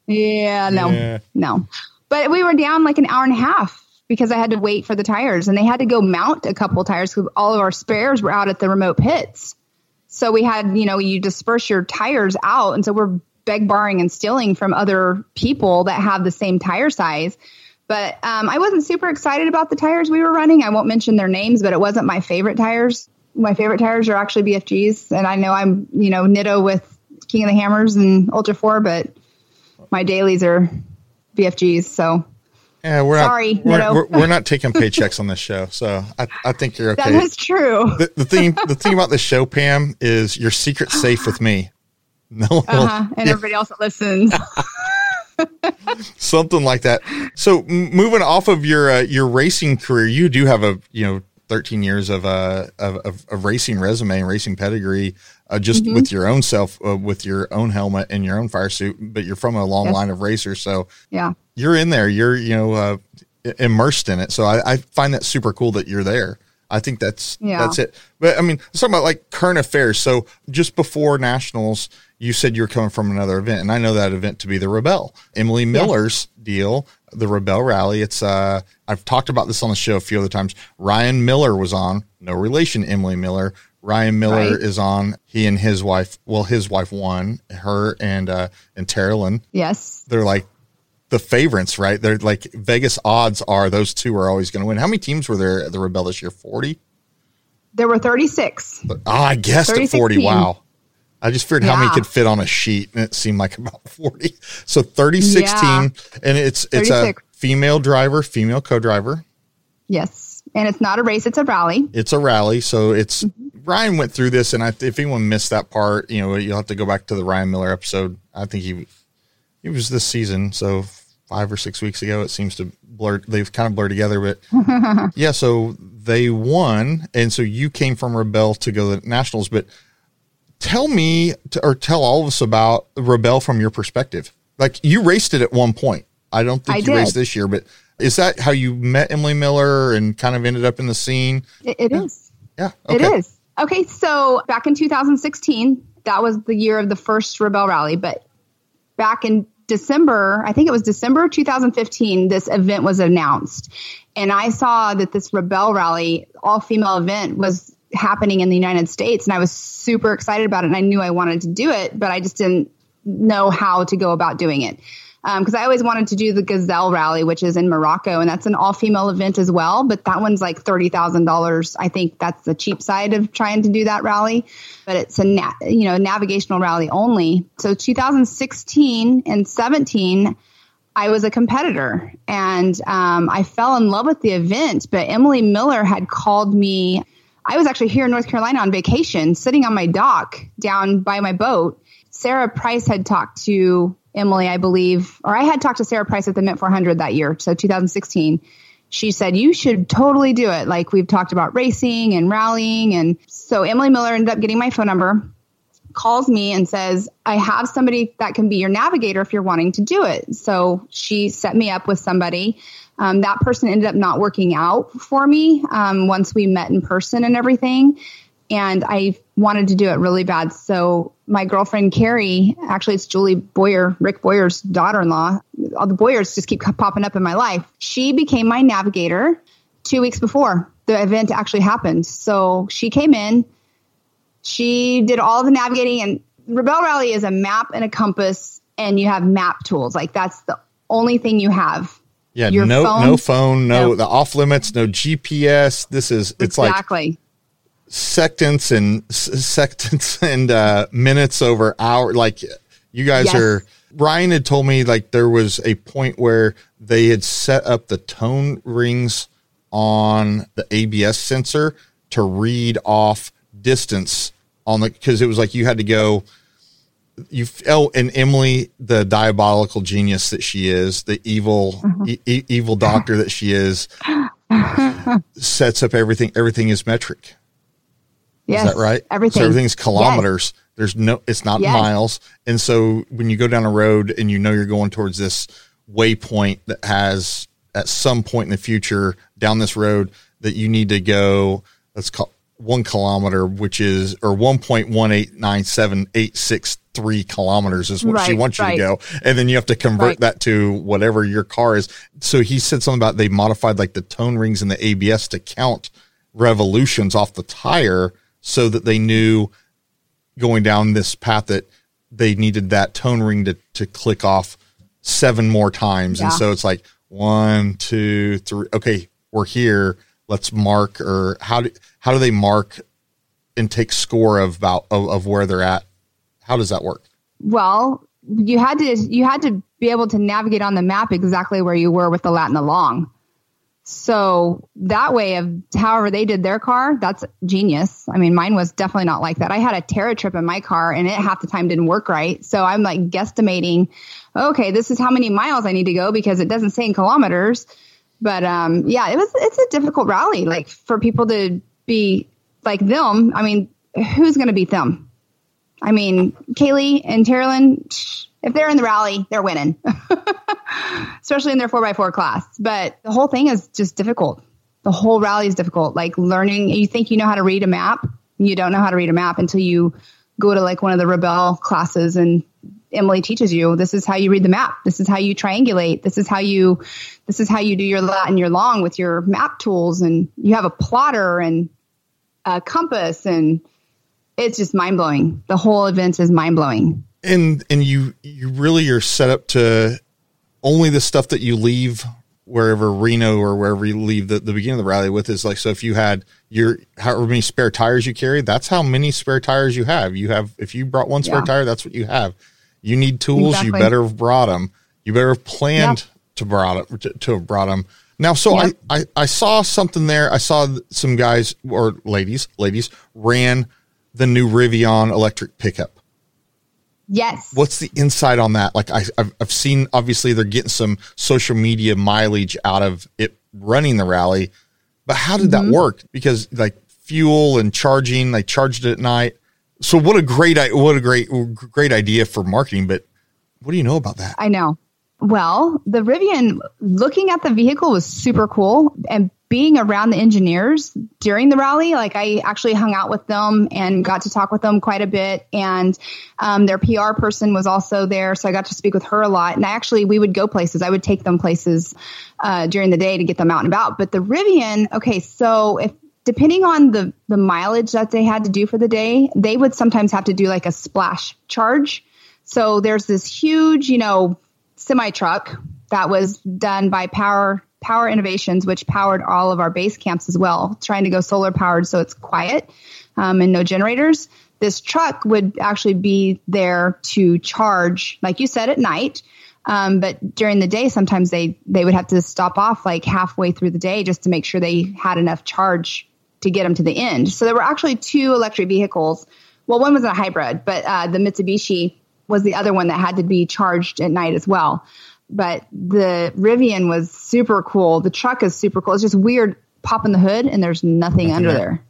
Yeah, no, Yeah. no. But we were down like an hour and a half because I had to wait for the tires and they had to go mount a couple tires because all of our spares were out at the remote pits. So we had, you know, you disperse your tires out. And so we're beg, borrowing, and stealing from other people that have the same tire size. But um, I wasn't super excited about the tires we were running. I won't mention their names, but it wasn't my favorite tires. My favorite tires are actually BFGs. And I know I'm, you know, Nitto with King of the Hammers and Ultra 4, but my dailies are BFGs. So yeah, we're Sorry, not we're, no. we're, we're not taking paychecks on this show, so I, I think you're that okay. is true. the, the thing the thing about this show, Pam, is your secret safe with me. No, one Uh-huh. And everybody else that listens. something like that. So m- moving off of your uh, your racing career, you do have a you know 13 years of uh of, of, of racing resume and racing pedigree, uh, just Mm-hmm. with your own self, uh, with your own helmet and your own fire suit. But you're from a long Yes. line of racers, so yeah. you're in there. You're you know uh, immersed in it. So I, I find that super cool that you're there. I think that's Yeah. that's it. But I mean, let's talk about like current affairs. So just before nationals, you said you were coming from another event, and I know that event to be the Rebelle. Emily Miller's deal the Rebelle Rally. It's uh, I've talked about this on the show a few other times. Ryan Miller was on, no relation, Emily Miller. Ryan Miller Right. is on. He and his wife, well, his wife won. Her and uh, and Terrelyn, Yes. they're like the favorites, right? They're like Vegas odds are those two are always going to win. How many teams were there at the Rebelle this year? Forty. There were 36. Oh, I guessed at 40. teams. Wow. I just figured how many could fit on a sheet and it seemed like about 40. So 36 Yeah. team and it's it's a female driver, female co-driver. Yes. And it's not a race, it's a rally. It's a rally, so it's Mm-hmm. Ryan went through this and I, if anyone missed that part, you know, you'll have to go back to the Ryan Miller episode. I think he he was this season, so 5 or 6 weeks ago it seems to blur they've kind of blurred together but yeah, so they won, and so you came from Rebelle to go to the nationals. But tell me, to, or tell all of us about Rebelle from your perspective. Like you raced it at one point. I don't think I you did. raced this year, but is that how you met Emily Miller and kind of ended up in the scene? It, it is. Yeah, It is. Okay, so back in 2016, that was the year of the first Rebelle Rally. But back in December, I think it was December 2015, this event was announced. And I saw that this Rebelle Rally, all female event, was happening in the United States. And I was super excited about it. And I knew I wanted to do it, but I just didn't know how to go about doing it. Because I always wanted to do the Gazelle Rally, which is in Morocco, and that's an all female event as well. But that one's like thirty thousand dollars. I think that's the cheap side of trying to do that rally. But it's a na- you know navigational rally only. So 2016 and 17, I was a competitor, and um, I fell in love with the event. But Emily Miller had called me. I was actually here in North Carolina on vacation, sitting on my dock down by my boat. Sarah Price had talked to Emily, I believe, or I had talked to Sarah Price at the Mint 400 that year, so 2016. She said, You should totally do it. Like we've talked about racing and rallying. And so Emily Miller ended up getting my phone number, calls me and says, I have somebody that can be your navigator if you're wanting to do it. So she set me up with somebody. Um, that person ended up not working out for me um, once we met in person and everything. And I wanted to do it really bad. So my girlfriend Carrie, actually it's Julie Boyer, Rick Boyer's daughter-in-law. All the Boyers just keep popping up in my life. She became my navigator two weeks before the event actually happened. So she came in, she did all the navigating and Rebelle Rally is a map and a compass and you have map tools. Like that's the only thing you have. Yeah, Your no, phone? no phone, no, No. the off limits, no GPS. This is it's like exactly. Sectants and sectants and uh, minutes over hour. Like you guys Yes. are. Ryan had told me like there was a point where they had set up the tone rings on the ABS sensor to read off distance on the because it was like you had to go. You oh, and Emily, the diabolical genius that she is, the evil e- e- evil doctor that she is, sets up everything. Everything is metric. Yes. Is that right? Everything. So everything's kilometers. There's no, it's not Yes. miles. And so when you go down a road and you know you're going towards this waypoint that has at some point in the future down this road that you need to go, let's call one kilometer, which is, or 1.1897863 kilometers is what she Right, wants you to go. And then you have to convert Right. that to whatever your car is. So he said something about they modified like the tone rings in the ABS to count revolutions off the tire so that they knew going down this path that they needed that tone ring to, to click off seven more times. And so it's like one, two, three. Okay, we're here. Let's mark or how do how do they mark and take score of about of, of where they're at? How does that work? Well, you had to you had to be able to navigate on the map exactly where you were with the lat and the long. So that way of however they did their car, that's genius. I mean, mine was definitely not like that. I had a Terratrip in my car and it half the time didn't work right. So I'm like guesstimating, okay, this is how many miles I need to go because it doesn't say in kilometers. But um, yeah, it was it's a difficult rally. Like for people to be like them, I mean, who's going to beat them? I mean, Kaylee and Terrelyn, if they're in the rally, they're winning, especially in their 4x4 class. But the whole thing is just difficult. The whole rally is difficult. Like learning, you think you know how to read a map, you don't know how to read a map until you go to like one of the Rebelle classes and Emily teaches you. This is how you read the map. This is how you triangulate. This is how you, this is how you do your lat and your long with your map tools. And you have a plotter and a compass and it's just mind blowing. The whole event is mind blowing. And, and you, you really are set up to only the stuff that you leave wherever Reno or wherever you leave the, the beginning of the rally with is like, so if you had your, however many spare tires you carry, that's how many spare tires you have. You have, if you brought one spare yeah. tire, that's what you have. You need tools. Exactly. You better have brought them. You better have planned yep. to brought it, to, to, have brought them. Now, so yep. I, I, I saw something there. I saw some guys or ladies, ladies ran the new Rivian electric pickup. Yes. What's the insight on that? Like I, have I've seen, obviously they're getting some social media mileage out of it running the rally, but how did mm-hmm. that work? Because like fuel and charging, they charged it at night. So what a great, what a great, great idea for marketing. But what do you know about that? I know. Well, the Rivian, looking at the vehicle was super cool. And being around the engineers during the rally, like I actually hung out with them and got to talk with them quite a bit. And um, their PR person was also there. So I got to speak with her a lot. And I actually, we would go places. I would take them places uh, during the day to get them out and about. But the Rivian, okay, so if depending on the the mileage that they had to do for the day, they would sometimes have to do like a splash charge. So there's this huge, you know, semi truck that was done by Power Power Innovations, which powered all of our base camps as well, trying to go solar powered so it's quiet um, and no generators. This truck would actually be there to charge, like you said, at night. Um, but during the day, sometimes they they would have to stop off like halfway through the day just to make sure they had enough charge to get them to the end. So there were actually two electric vehicles. Well, one was a hybrid, but uh, the Mitsubishi was the other one that had to be charged at night as well. But the Rivian was super cool. The truck is super cool. It's just weird popping the hood and there's nothing, under there.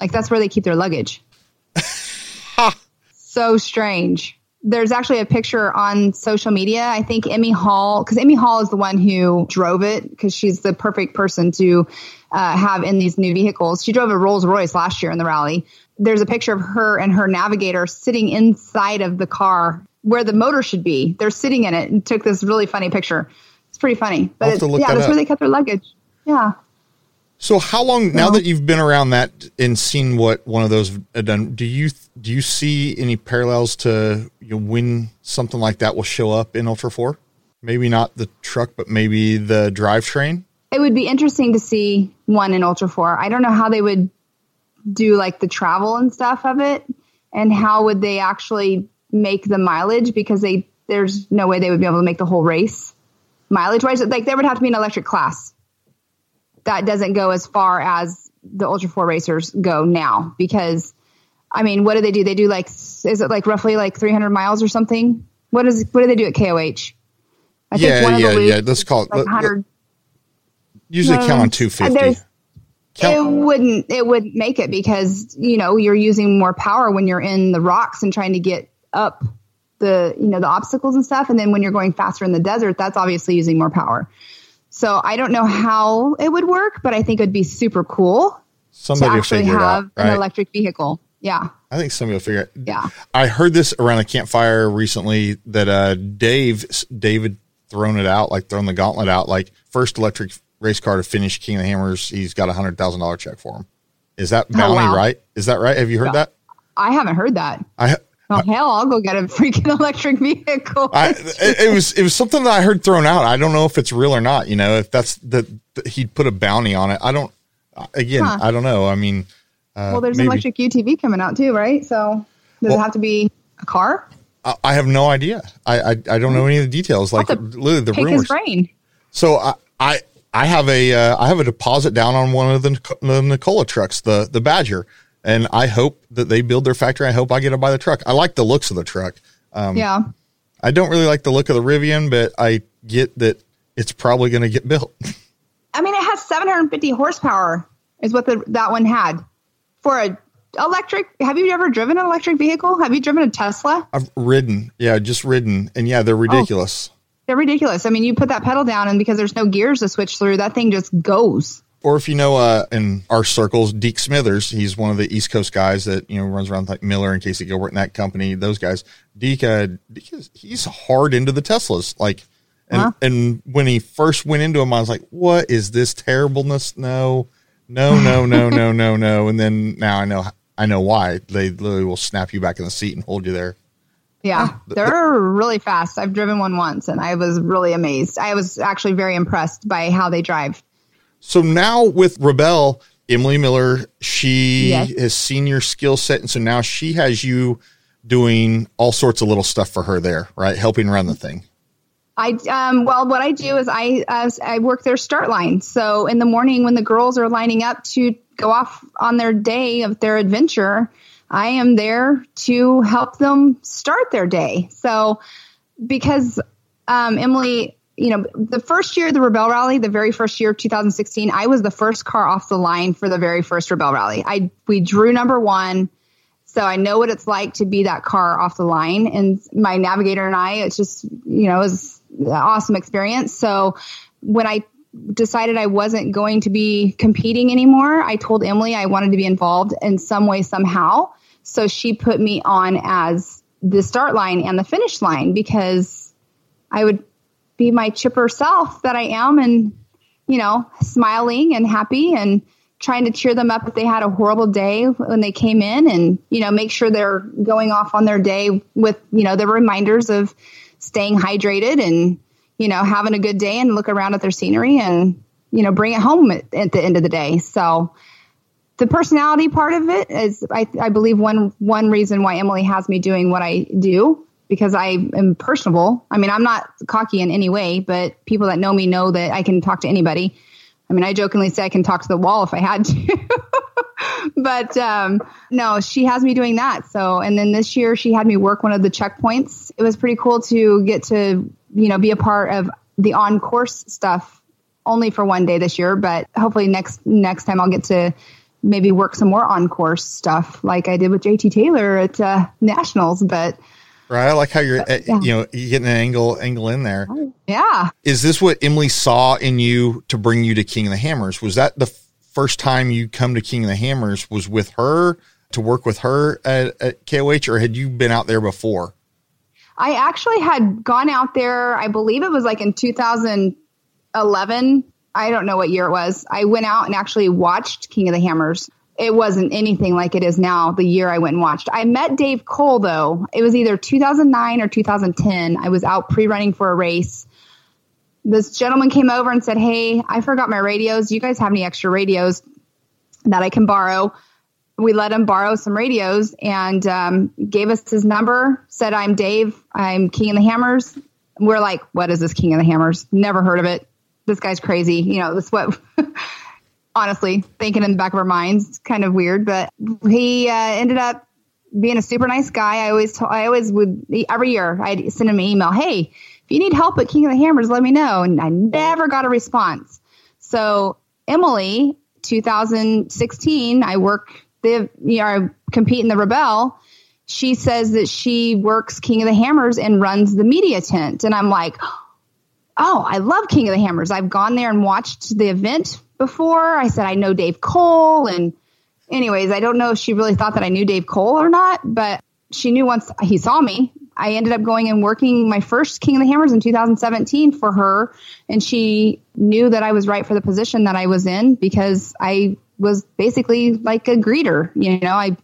Like that's where they keep their luggage. so strange. There's actually a picture on social media. I think Emme Hall, because Emme Hall is the one who drove it, because she's the perfect person to uh, have in these new vehicles. She drove a Rolls Royce last year in the rally. There's a picture of her and her navigator sitting inside of the car where the motor should be. They're sitting in it and took this really funny picture. It's pretty funny. But yeah, that that's up. where they kept their luggage. Yeah. So how long now that you've been around that and seen what one of those done? Do you do you see any parallels to you know, when something like that will show up in Ultra Four? Maybe not the truck, but maybe the drivetrain it would be interesting to see one in Ultra 4. I don't know how they would do like the travel and stuff of it and how would they actually make the mileage because they there's no way they would be able to make the whole race mileage wise like there would have to be an electric class that doesn't go as far as the ultra 4 racers go now because i mean what do they do they do like is it like roughly like 300 miles or something what is what do they do at koh i think yeah, one of yeah, the yeah. Let's call it like 100 Usually count on 250. Count. It wouldn't it wouldn't make it because you know you're using more power when you're in the rocks and trying to get up the you know the obstacles and stuff and then when you're going faster in the desert that's obviously using more power. So I don't know how it would work, but I think it'd be super cool somebody to actually have out, right? an electric vehicle. Yeah. I think somebody will figure it. Yeah. I heard this around a campfire recently that uh Dave David thrown it out, like thrown the gauntlet out, like first electric race car to finish King of the Hammers, he's got a hundred thousand dollar check for him. Is that oh, bounty oh, wow. right? Is that right? Have you heard that? I haven't heard that. I Oh hell, I'll go get a freaking electric vehicle. I, it, it, was it was something that I heard thrown out. I don't know if it's real or not. You know, if that's that he'd put a bounty on it. I don't. Again, huh. I don't know. I mean, uh, well, there's maybe. an electric UTV coming out too, right? So does well, it have to be a car? I, have no idea. I I, I don't know any of the details. Like literally the rumors. So I I I have a uh, I have a deposit down on one of the, the Nikola trucks, the the Badger, and I hope that they build their factory. I hope I get to buy the truck. I like the looks of the truck. Um, yeah. I don't really like the look of the Rivian, but I get that it's probably going to get built. I mean, it has 750 horsepower, is what the, that one had for a electric. Have you ever driven an electric vehicle? Have you driven a Tesla? I've ridden, yeah, just ridden, and yeah, they're oh. ridiculous. Oh. They're ridiculous. I mean, you put that pedal down, and because there's no gears to switch through, that thing just goes. Or if you know, uh, in our circles, Deke Smithers, he's one of the East Coast guys that you know runs around like Miller and Casey Gilbert and that company. Those guys, Deke, uh, Deke is, he's hard into the Teslas. Like, and Huh? and when he first went into them, I was like, "What is this terribleness?" No, no, no, no, no, no, no. And then now I know I know why they literally will snap you back in the seat and hold you there. Yeah, they're really fast. I've driven one once and I was really amazed. I was actually very impressed by how they drive. So now with Rebelle, Emily Miller, she Yes. has seen your skill set, and so now she has you doing all sorts of little stuff for her there, right? Helping run the thing. I um well what I do is I uh, I work their start line. So in the morning when the girls are lining up to go off on their day of their adventure, I am there to help them start their day. So because um Emily, you know, the first year of the Rebelle Rally, the very first year of 2016, I was the first car off the line for the very first Rebelle Rally. I we drew number 1 so I know what it's like to be that car off the line. And my navigator and I, it's just, you know, it was an awesome experience. So when I decided I wasn't going to be competing anymore, I told Emily I wanted to be involved in some way, somehow. So she put me on as the start line and the finish line because I would be my chipper self that I am and, you know, smiling and happy and trying to cheer them up if they had a horrible day when they came in and, you know, make sure they're going off on their day with, you know, the reminders of staying hydrated and, you know, having a good day and look around at their scenery and, you know, bring it home at, at the end of the day. So the personality part of it is, I, I believe one, one reason why Emily has me doing what I do because I am personable. I mean, I'm not cocky in any way, but people that know me know that I can talk to anybody. I mean, I jokingly say I can talk to the wall if I had to. but um, no, she has me doing that. So, and then this year she had me work one of the checkpoints. It was pretty cool to get to, you know, be a part of the on course stuff only for one day this year, but hopefully next next time I'll get to maybe work some more on course stuff like I did with JT Taylor at uh, Nationals. But Right. I like how you're, uh, yeah. you know, you're getting an angle angle in there. yeah, Is this what Emily saw in you to bring you to King of the Hammers? Was that the first time you come to King of the Hammers? Was with her to work with her at, at KOH, or had you been out there before? I actually had gone out there, I believe it was like in 2011. I don't know what year it was. I went out and actually watched King of the Hammers. It wasn't anything like it is now, the year I went and watched. I met Dave Cole, though. It was either 2009 or 2010. I was out pre running for a race. This gentleman came over and said, Hey, I forgot my radios. Do you guys have any extra radios that I can borrow? we let him borrow some radios and um, gave us his number. Said, "I'm Dave. I'm King of the Hammers." We're like, "What is this King of the Hammers? Never heard of it. This guy's crazy." You know, this what. honestly, thinking in the back of our minds, it's kind of weird, but he uh, ended up being a super nice guy. I always, I always would every year I'd send him an email. Hey, if you need help at King of the Hammers, let me know. And I never got a response. So Emily, 2016, I work the, you know, I compete in the Rebelle. She says that she works King of the Hammers and runs the media tent. And I'm like, oh, I love King of the Hammers. I've gone there and watched the event before. I said, I know Dave Cole. And anyways, I don't know if she really thought that I knew Dave Cole or not, but she knew once he saw me. I ended up going and working my first King of the Hammers in 2017 for her. And she knew that I was right for the position that I was in because I was basically like a greeter. You know, I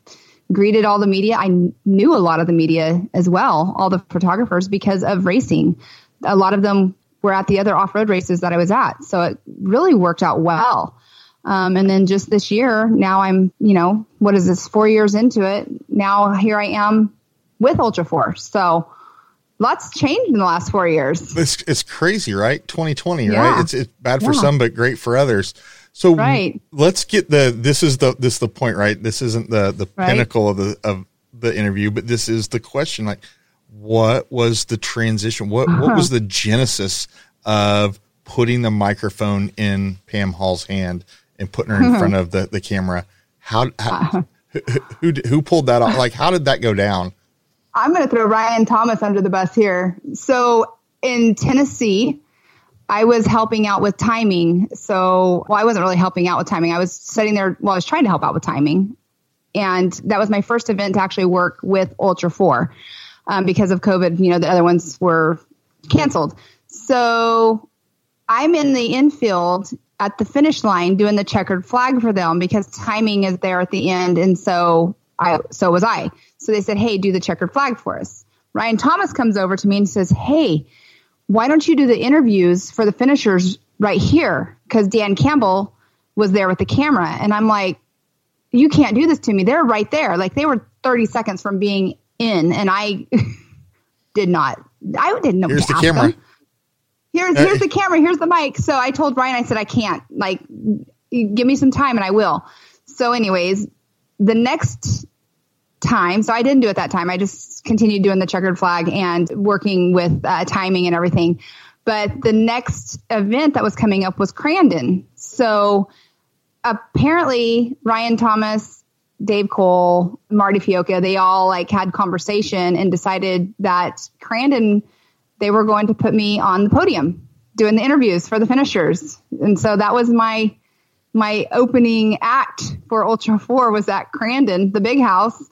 greeted all the media. I knew a lot of the media as well, all the photographers because of racing. A lot of them were at the other off road races that I was at. So it really worked out well. Um, and then just this year, now I'm, you know, what is this, four years into it? Now here I am with Ultra 4. So lots changed in the last four years. It's, it's crazy, right? 2020, Yeah. right? It's, it's bad for Yeah. some, but great for others. So Right. let's get the, this is the, this is the point, right? This isn't the, the Right. pinnacle of the, of the interview, but this is the question. Like, what was the transition? What, Uh-huh. what was the genesis of putting the microphone in Pam Hall's hand and putting her in front of the, the camera? How, how Uh-huh. who, who, who pulled that off? Like, how did that go down? I'm going to throw Ryan Thomas under the bus here. So in Tennessee, I was helping out with timing. So, well, I wasn't really helping out with timing. I was sitting there, well, I was trying to help out with timing. And that was my first event to actually work with Ultra 4 um, because of COVID. You know, the other ones were canceled. So I'm in the infield at the finish line doing the checkered flag for them because timing is there at the end. And so I, so was I. So they said, Hey, do the checkered flag for us. Ryan Thomas comes over to me and says, Hey, why don't you do the interviews for the finishers right here? Because Dan Campbell was there with the camera. And I'm like, you can't do this to me. They're right there. Like they were 30 seconds from being in, and I did not. I didn't know. Here's the camera. Them. Here's here's the camera. Here's the mic. So I told Ryan, I said, I can't. Like, give me some time, and I will. So, anyways, the next time, so I didn't do it that time. I just continued doing the checkered flag and working with uh, timing and everything. But the next event that was coming up was Crandon. So apparently Ryan Thomas, Dave Cole, Marty Fiolka, they all like had conversation and decided that Crandon, they were going to put me on the podium doing the interviews for the finishers. And so that was my my opening act for Ultra 4 was at Crandon, the big house,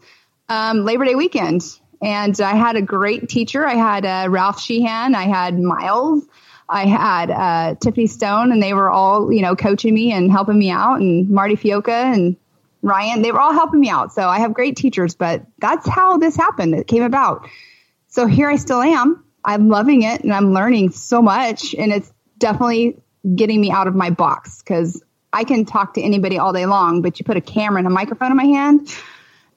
um, Labor Day weekend. And I had a great teacher. I had uh, Ralph Sheheen. I had Miles. I had uh, Tiffany Stone, and they were all, you know, coaching me and helping me out, and Marty Fiolka and Ryan. They were all helping me out. So I have great teachers, but that's how this happened. It came about. So here I still am. I'm loving it, and I'm learning so much, and it's definitely getting me out of my box because I can talk to anybody all day long, but you put a camera and a microphone in my hand,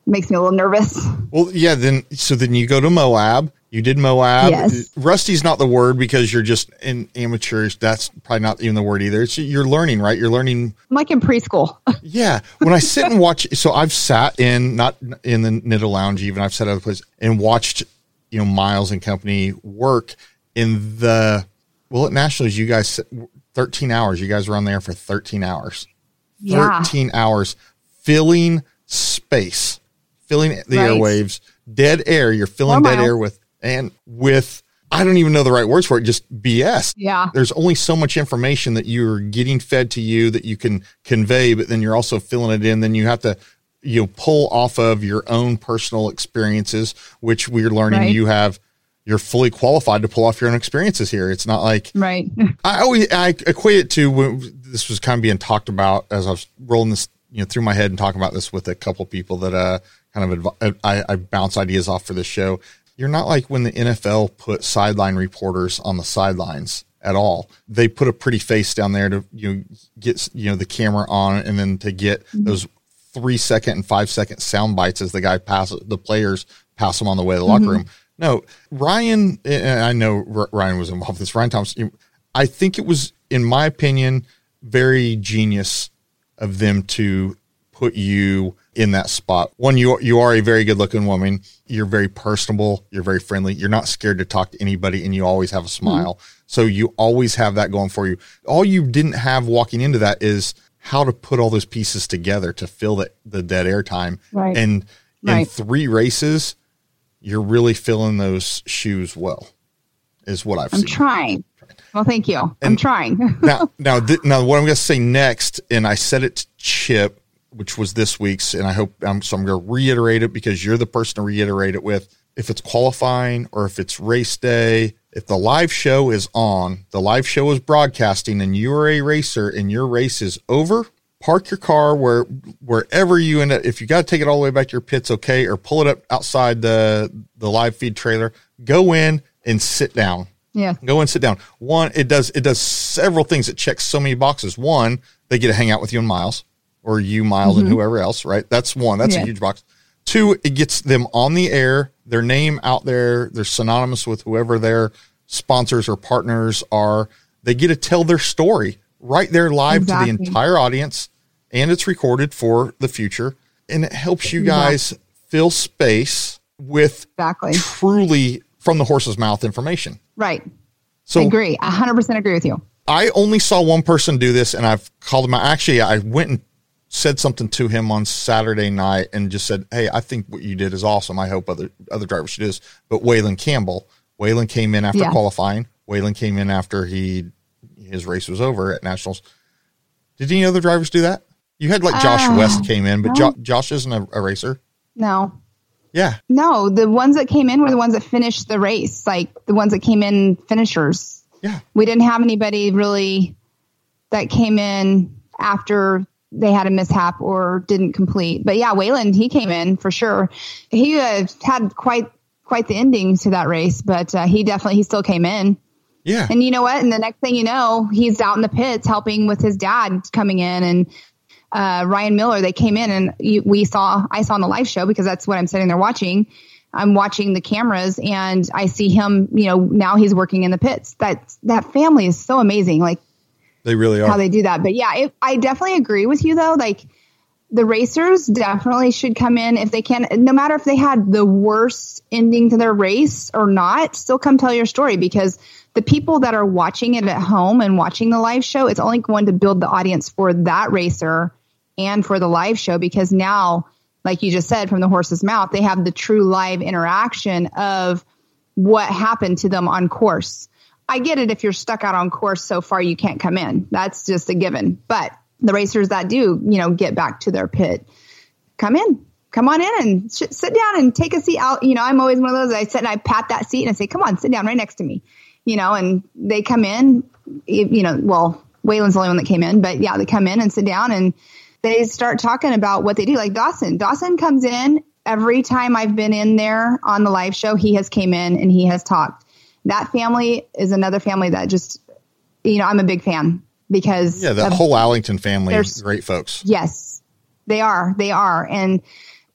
makes me a little nervous. Well, yeah. Then so then you go to Moab you did Moab. Yes. Rusty's not the word because you're just in amateurs. That's probably not even the word either. It's you're learning, right? You're learning. I'm like in preschool. yeah. When I sit and watch, so I've sat in not in the Nitto Lounge even. I've sat other places and watched, you know, Miles and company work in the well at Nationals. You guys 13 hours. You guys were on there for 13 hours. Yeah. 13 hours filling space, filling the right. airwaves, dead air. You're filling dead air with and with I don't even know the right words for it, just BS. Yeah. There's only so much information that you're getting fed to you that you can convey, but then you're also filling it in. Then you have to, you know, pull off of your own personal experiences, which we're learning right. you have, you're fully qualified to pull off your own experiences here. It's not like, right. I always, I equate it to when this was kind of being talked about as I was rolling this, you know, through my head and talking about this with a couple people that, uh, kind of adv- I, I bounce ideas off for this show you're not like when the NFL put sideline reporters on the sidelines at all. They put a pretty face down there to you know, get you know the camera on and then to get mm-hmm. those three second and five second sound bites as the guy passes the players pass them on the way to the locker mm-hmm. room. No, Ryan, and I know Ryan was involved with this. Ryan Thompson, I think it was, in my opinion, very genius of them to put you in that spot. One, you you are a very good looking woman. You're very personable. You're very friendly. You're not scared to talk to anybody, and you always have a smile. Mm-hmm. So you always have that going for you. All you didn't have walking into that is how to put all those pieces together to fill the, the dead air time. Right. And in right. three races, you're really filling those shoes well. Is what I've I'm seen. trying. Well, thank you. And I'm trying. now, now, th- now, what I'm going to say next, and I said it to Chip which was this week's, and I hope I'm so I'm going to reiterate it because you're the person to reiterate it with. If it's qualifying or if it's race day, if the live show is on, the live show is broadcasting, and you are a racer and your race is over, park your car where wherever you end up. If you got to take it all the way back to your pits, okay, or pull it up outside the the live feed trailer. Go in and sit down. Yeah. Go and sit down. One, it does it does several things. It checks so many boxes. One, they get to hang out with you and Miles or you, Miles, mm-hmm. and whoever else, right? That's one. That's yeah. a huge box. Two, it gets them on the air, their name out there, they're synonymous with whoever their sponsors or partners are. They get to tell their story right there live exactly. to the entire audience, and it's recorded for the future. And it helps you guys fill space with exactly. truly from the horse's mouth information. Right. So I agree. 100% agree with you. I only saw one person do this, and I've called him. Actually, I went and said something to him on Saturday night and just said, "Hey, I think what you did is awesome. I hope other other drivers should do this." But Wayland Campbell, Wayland came in after yeah. qualifying. Wayland came in after he his race was over at nationals. Did any other drivers do that? You had like Josh uh, West came in, but no. jo- Josh isn't a, a racer. No. Yeah. No, the ones that came in were the ones that finished the race, like the ones that came in finishers. Yeah. We didn't have anybody really that came in after they had a mishap or didn't complete. But yeah, Wayland, he came in for sure. He uh, had quite quite the ending to that race, but uh, he definitely he still came in. Yeah. And you know what? And the next thing you know, he's out in the pits helping with his dad coming in and uh, Ryan Miller. They came in and you, we saw I saw on the live show because that's what I'm sitting there watching. I'm watching the cameras and I see him. You know, now he's working in the pits. That that family is so amazing. Like they really are how they do that. But yeah, it, I definitely agree with you though. Like the racers definitely should come in if they can, no matter if they had the worst ending to their race or not, still come tell your story because the people that are watching it at home and watching the live show, it's only going to build the audience for that racer and for the live show because now, like you just said, from the horse's mouth, they have the true live interaction of what happened to them on course. I get it if you're stuck out on course so far you can't come in. That's just a given. But the racers that do, you know, get back to their pit, come in, come on in and sh- sit down and take a seat out. You know, I'm always one of those. I sit and I pat that seat and I say, come on, sit down right next to me, you know, and they come in, you know, well, Wayland's the only one that came in, but yeah, they come in and sit down and they start talking about what they do. Like Dawson, Dawson comes in every time I've been in there on the live show. He has came in and he has talked. That family is another family that just, you know, I'm a big fan because yeah, the of, whole Allington family, is great folks. Yes, they are. They are, and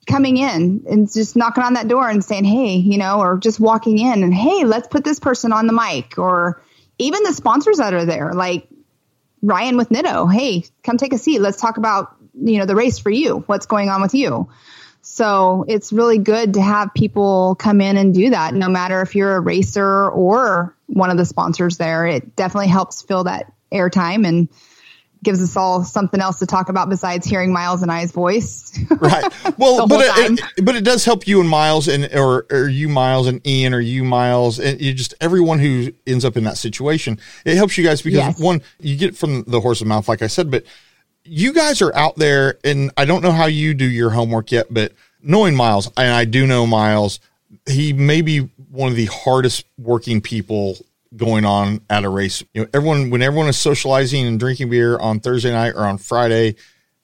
coming in and just knocking on that door and saying, "Hey," you know, or just walking in and, "Hey, let's put this person on the mic," or even the sponsors that are there, like Ryan with Nitto. Hey, come take a seat. Let's talk about you know the race for you. What's going on with you? So it's really good to have people come in and do that, no matter if you're a racer or one of the sponsors there. It definitely helps fill that airtime and gives us all something else to talk about besides hearing Miles and I's voice. right. Well, but it, it, but it does help you and Miles and or, or you Miles and Ian or you Miles and you just everyone who ends up in that situation. It helps you guys because yes. one you get from the horse's mouth, like I said, but you guys are out there, and I don't know how you do your homework yet, but knowing Miles, and I do know Miles, he may be one of the hardest working people going on at a race. You know, everyone when everyone is socializing and drinking beer on Thursday night or on Friday,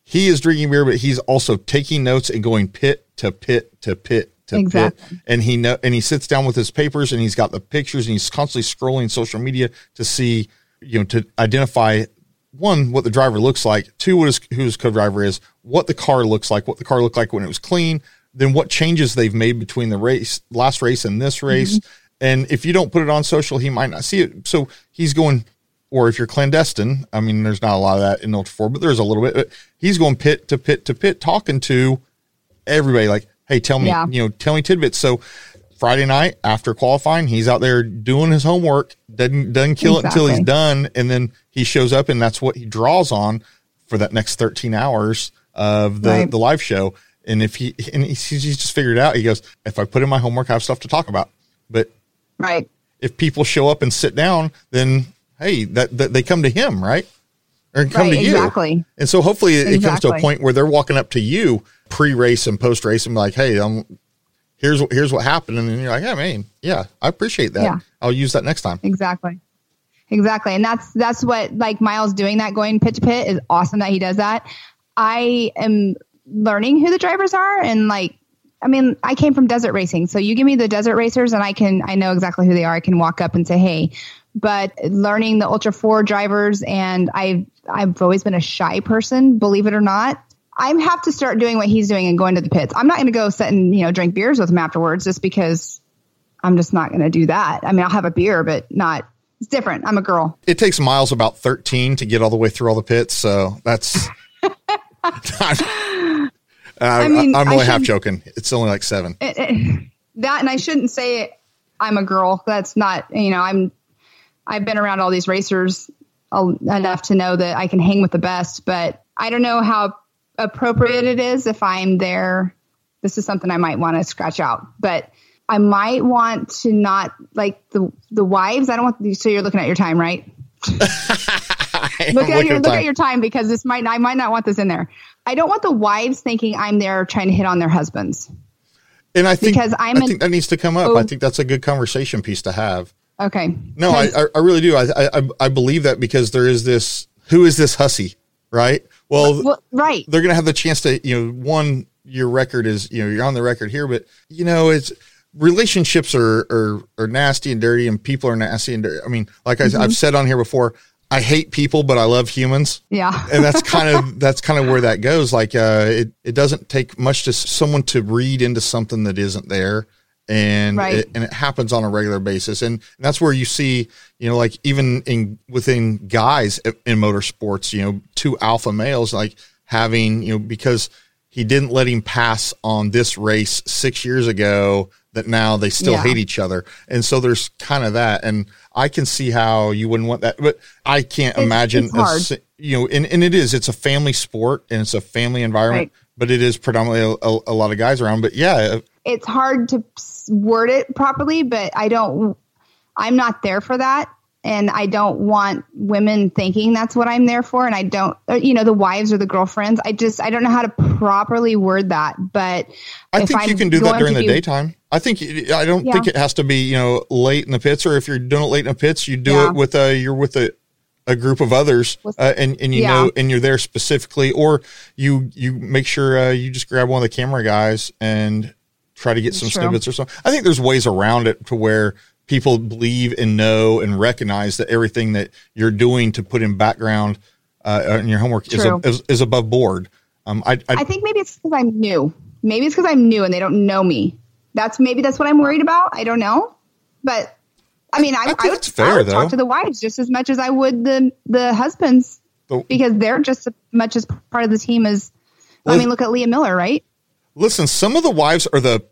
he is drinking beer, but he's also taking notes and going pit to pit to pit to exactly. pit. And he know and he sits down with his papers and he's got the pictures and he's constantly scrolling social media to see, you know, to identify one, what the driver looks like, two, what his, who his co-driver is, what the car looks like, what the car looked like when it was clean, then what changes they've made between the race, last race and this race, mm-hmm. And if you don't put it on social, he might not see it. So he's going, or if you're clandestine, I mean, there's not a lot of that in Ultra 4, but there's a little bit. He's going pit to pit to pit, talking to everybody like, hey, tell me, yeah. you know, tell me tidbits. So Friday night after qualifying, he's out there doing his homework, doesn't, doesn't kill exactly. it until he's done. And then he shows up and that's what he draws on for that next 13 hours of the, right. the live show. And if he, and he's, he's just figured out, he goes, if I put in my homework, I have stuff to talk about. But Right. If people show up and sit down, then hey, that, that they come to him, right? Or come right, to you. Exactly. And so hopefully it exactly. comes to a point where they're walking up to you pre-race and post-race and be like, "Hey, um, here's what here's what happened," and then you're like, "Yeah, man, yeah, I appreciate that. Yeah. I'll use that next time." Exactly. Exactly. And that's that's what like Miles doing that going pit to pit is awesome that he does that. I am learning who the drivers are and like I mean, I came from desert racing. So you give me the desert racers and I can, I know exactly who they are. I can walk up and say, Hey, but learning the ultra four drivers and I've, I've always been a shy person, believe it or not. I have to start doing what he's doing and going to the pits. I'm not going to go sit and, you know, drink beers with him afterwards just because I'm just not going to do that. I mean, I'll have a beer, but not, it's different. I'm a girl. It takes Miles about 13 to get all the way through all the pits. So that's, Uh, I mean, I'm only half joking. It's only like seven. It, it, that, and I shouldn't say I'm a girl. That's not, you know, I'm, I've been around all these racers enough to know that I can hang with the best, but I don't know how appropriate it is if I'm there. This is something I might want to scratch out, but I might want to not like the, the wives. I don't want, so you're looking at your time, right? look at your look at your time because this might I might not want this in there. I don't want the wives thinking I'm there trying to hit on their husbands. And I think because I'm I think that needs to come up. Oh, I think that's a good conversation piece to have. Okay. No, I, I really do. I, I I believe that because there is this who is this hussy, right? Well, well right. They're going to have the chance to you know one your record is you know you're on the record here, but you know it's relationships are are, are nasty and dirty, and people are nasty and dirty. I mean, like mm-hmm. I, I've said on here before, I hate people, but I love humans. Yeah. and that's kind of that's kind of where that goes. Like uh it, it doesn't take much to someone to read into something that isn't there. And right. it, and it happens on a regular basis. And, and that's where you see, you know, like even in within guys in motorsports, you know, two alpha males like having, you know, because he didn't let him pass on this race six years ago that now they still yeah. hate each other. And so there's kind of that. And I can see how you wouldn't want that, but I can't it's, imagine, it's a, you know, and, and it is, it's a family sport and it's a family environment, right. but it is predominantly a, a, a, lot of guys around. But yeah, it's hard to word it properly, but I don't, I'm not there for that. And I don't want women thinking that's what I'm there for. And I don't, uh, you know, the wives or the girlfriends. I just, I don't know how to properly word that. But I think I'm you can do that during the be, daytime. I think I don't yeah. think it has to be you know late in the pits, or if you're doing it late in the pits, you do yeah. it with a you're with a a group of others, uh, and and you yeah. know, and you're there specifically, or you you make sure uh, you just grab one of the camera guys and try to get some True. snippets or something. I think there's ways around it to where people believe and know and recognize that everything that you're doing to put in background uh, in your homework is, a, is, is above board. Um, I, I, I think maybe it's because I'm new. Maybe it's because I'm new and they don't know me that's maybe that's what I'm worried about. I don't know, but I mean, I, I, I would, fair, I would talk to the wives just as much as I would the the husbands because they're just as much as part of the team as. Well, I mean, look at Leah Miller, right? Listen, some of the wives are the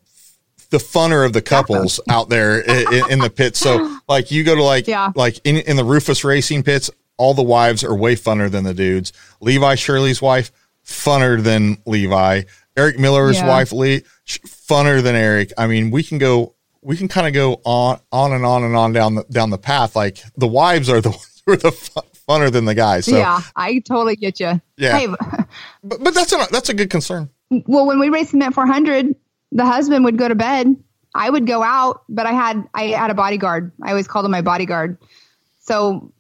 the funner of the couples out there in, in, the pits. So, like, you go to like yeah. like in, in the Rufus Racing pits, all the wives are way funner than the dudes. Levi Shirley's wife, funner than Levi. Eric Miller's yeah. wife, Lee, funner than Eric. I mean, we can go, we can kind of go on, on and on and on down the down the path. Like the wives are the who are the funner than the guys. So. Yeah, I totally get you. Yeah, hey, but, but that's a that's a good concern. Well, when we raced the Mint 400, the husband would go to bed. I would go out, but I had I had a bodyguard. I always called him my bodyguard. So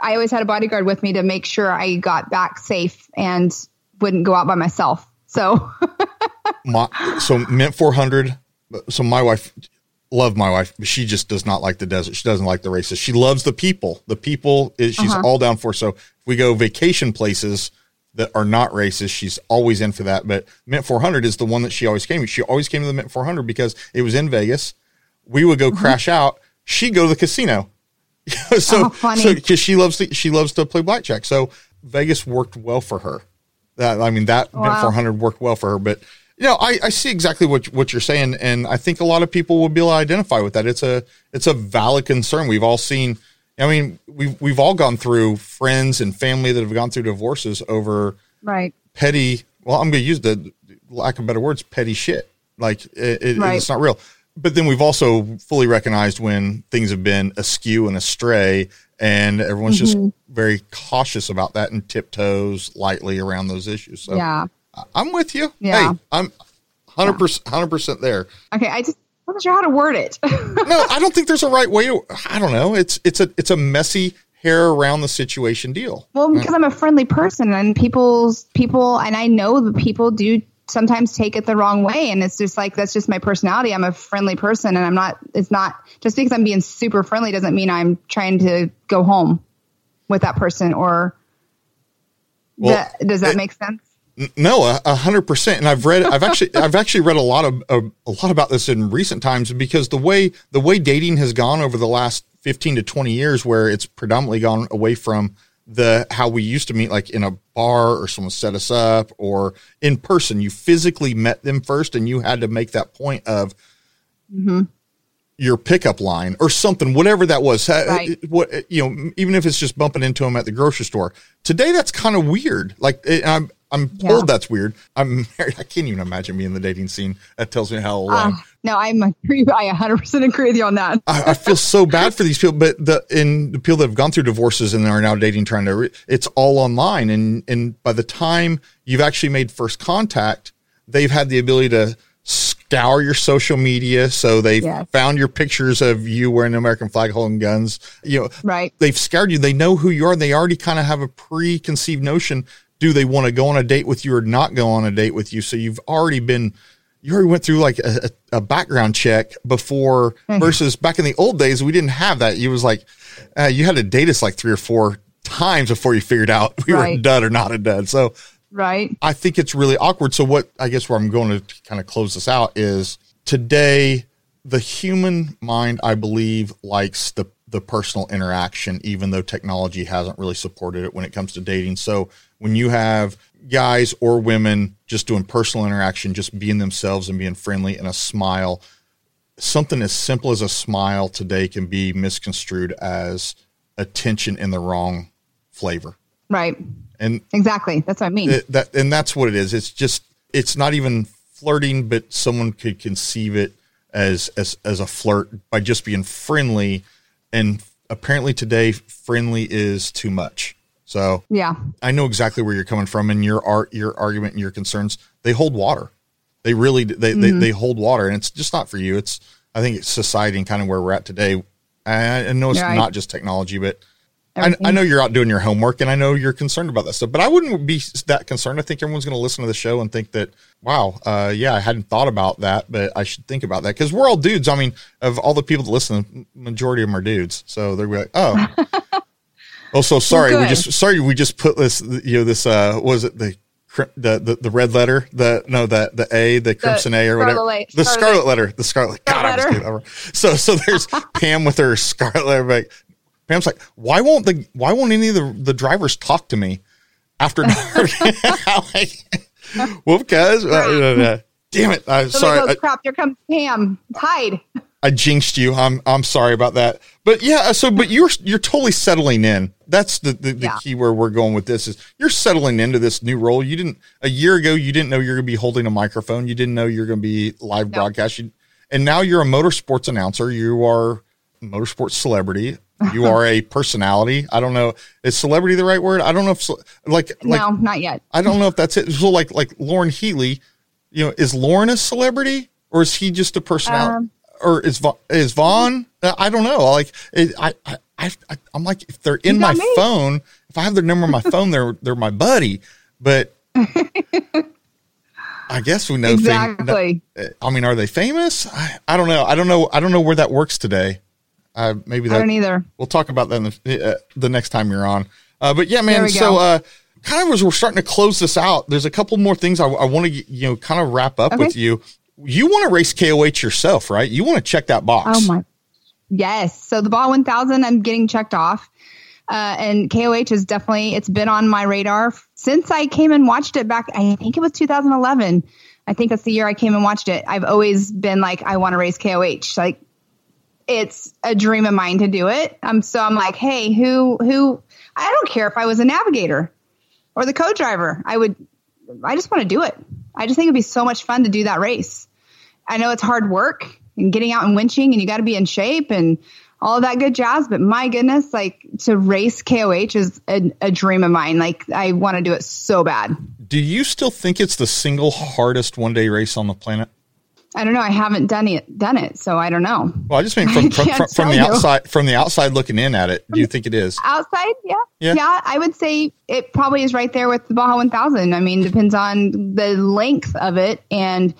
I always had a bodyguard with me to make sure I got back safe and wouldn't go out by myself. So, my, so Mint 400. So my wife, love my wife, but she just does not like the desert. She doesn't like the races. She loves the people. The people is she's uh-huh. all down for. So if we go vacation places that are not racist. she's always in for that. But Mint 400 is the one that she always came. She always came to the Mint 400 because it was in Vegas. We would go mm-hmm. crash out. She'd go to the casino. so, oh, so because she loves to, she loves to play blackjack. So Vegas worked well for her. That I mean that wow. 400 worked well for her, but you know I, I see exactly what what you're saying, and I think a lot of people will be able to identify with that. It's a it's a valid concern. We've all seen. I mean, we've we've all gone through friends and family that have gone through divorces over right petty. Well, I'm going to use the lack of better words, petty shit. Like it, it, right. it's not real. But then we've also fully recognized when things have been askew and astray and everyone's mm-hmm. just very cautious about that and tiptoes lightly around those issues. So yeah, I'm with you. Yeah, hey, I'm hundred percent, hundred percent there. Okay, I just wasn't sure how to word it. no, I don't think there's a right way to. I don't know. It's it's a it's a messy hair around the situation deal. Well, because I'm a friendly person and people's people, and I know that people do sometimes take it the wrong way and it's just like that's just my personality i'm a friendly person and i'm not it's not just because i'm being super friendly doesn't mean i'm trying to go home with that person or well, that, does that it, make sense no a hundred percent. And i've read i've actually i've actually read a lot of a, a lot about this in recent times because the way the way dating has gone over the last 15 to 20 years where it's predominantly gone away from the how we used to meet like in a bar or someone set us up or in person. You physically met them first and you had to make that point of mm-hmm. your pickup line or something whatever that was. Right. what you know even if it's just bumping into them at the grocery store. Today that's kind of weird. Like i'm I'm Yeah. told that's weird. I'm married. I can't even imagine being in the dating scene. That tells me how. Uh, no, I'm agree. I 100% agree with you on that. I, I feel so bad for these people, but the in the people that have gone through divorces and are now dating, trying to, re- it's all online, and and by the time you've actually made first contact, they've had the ability to scour your social media, so they've Yes. found your pictures of you wearing an American flag, holding guns. You know, Right. they've scoured you. They know who you are. They already kind of have a preconceived notion. Do they want to go on a date with you or not go on a date with you? So you've already been, you already went through like a, a, background check before versus back in the old days, we didn't have that. You was like, uh, you had to date us like three or four times before you figured out we were a dud or not a dud. So Right. I think it's really awkward. So what I guess where I'm going to kind of close this out is today the human mind I believe likes the the personal interaction even though technology hasn't really supported it when it comes to dating. So when you have guys or women just doing personal interaction, just being themselves and being friendly and a smile, something as simple as a smile today can be misconstrued as attention in the wrong flavor. Right. And Exactly. That's what I mean. it, that and that's what it is. It's just it's not even flirting, but someone could conceive it as as as a flirt by just being friendly. And apparently today, friendly is too much. So yeah. I know exactly where you're coming from, and your art, your argument, and your concerns. They hold water. They really they, they they hold water, and it's just not for you. It's I think it's society and kind of where we're at today. I, I know it's Right. not just technology, but I, I know you're out doing your homework, and I know you're concerned about that stuff. But I wouldn't be that concerned. I think everyone's going to listen to the show and think that, wow, uh, yeah, I hadn't thought about that, but I should think about that because we're all dudes. I mean, of all the people that listen, majority of them are dudes, so they're like, oh. Oh, so sorry. We just sorry we just put this. You know, this uh, was it the the the, the red letter? The no, the the A, the crimson A or whatever. light- the scarlet- scarlet letter. The scarlet. God, I Scarlet was letter. over. So so there's Pam with her scarlet letter. Like, Pam's like, why won't the why won't any of the the drivers talk to me after dark? I'm like, well, because uh, damn it. I'm So sorry. goes, crap, here comes Pam. Hide. I jinxed you. I'm I'm sorry about that. But yeah, so but you're you're totally settling in. That's the the, the Yeah. key where we're going with this is you're settling into this new role. You didn't a year ago you didn't know you're going to be holding a microphone. You didn't know you're going to be live broadcast. You, and now you're a motorsports announcer. You are a motorsports celebrity. You are a personality. I don't know. Is celebrity the right word? I don't know if like like no, not yet. I don't know if that's it. So like like Loren Healy, you know, is Lauren a celebrity or is he just a personality? Um, or is Va- is Vaughn? Uh, I don't know. Like it, I, I I I I'm like if they're in my me. phone, if I have their number on my phone, they're they're my buddy. But I guess we know fam- Exactly. I mean, are they famous? I, I don't know. I don't know. I don't know where that works today. Uh, maybe I that don't either. We'll talk about that in the, uh, the next time you're on. Uh, but yeah, man. So, uh, kind of as we're starting to close this out, there's a couple more things I, I want to, you know, kind of wrap up Okay. with you. You want to race KOH yourself, right? You want to check that box. Oh my. Yes. So the Baja 1000, I'm getting checked off. Uh, and KOH is definitely, it's been on my radar since I came and watched it back. I think it was 2011. I think that's the year I came and watched it. I've always been like, I want to race KOH. Like it's a dream of mine to do it. Um, so I'm like, Hey, who, who, I don't care if I was a navigator or the co-driver. I would, I just want to do it. I just think it'd be so much fun to do that race. I know it's hard work and getting out and winching and you got to be in shape and all that good jazz. But my goodness, like to race KOH is a, a dream of mine. Like I want to do it so bad. Do you still think it's the single hardest one day race on the planet? I don't know. I haven't done it, done it. So I don't know. Well, I just mean from, from, from, from the you. outside, from the outside looking in at it. Do you think it is? Outside, yeah. Yeah. yeah. I would say it probably is right there with the Baja 1000. I mean, depends on the length of it. And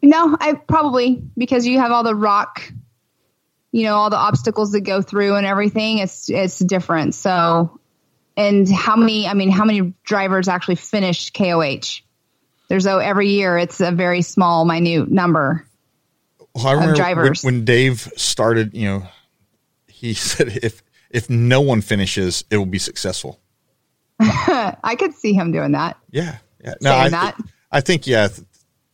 no, I probably, because you have all the rock, you know, all the obstacles that go through and everything, it's, it's different. So, and how many, I mean, how many drivers actually finished KOH? There's though every year it's a very small, minute number. Well, I remember when, drivers. when Dave started, you know, he said if if no one finishes, it will be successful. I could see him doing that. Yeah, yeah. No, Saying I, that. I think yeah,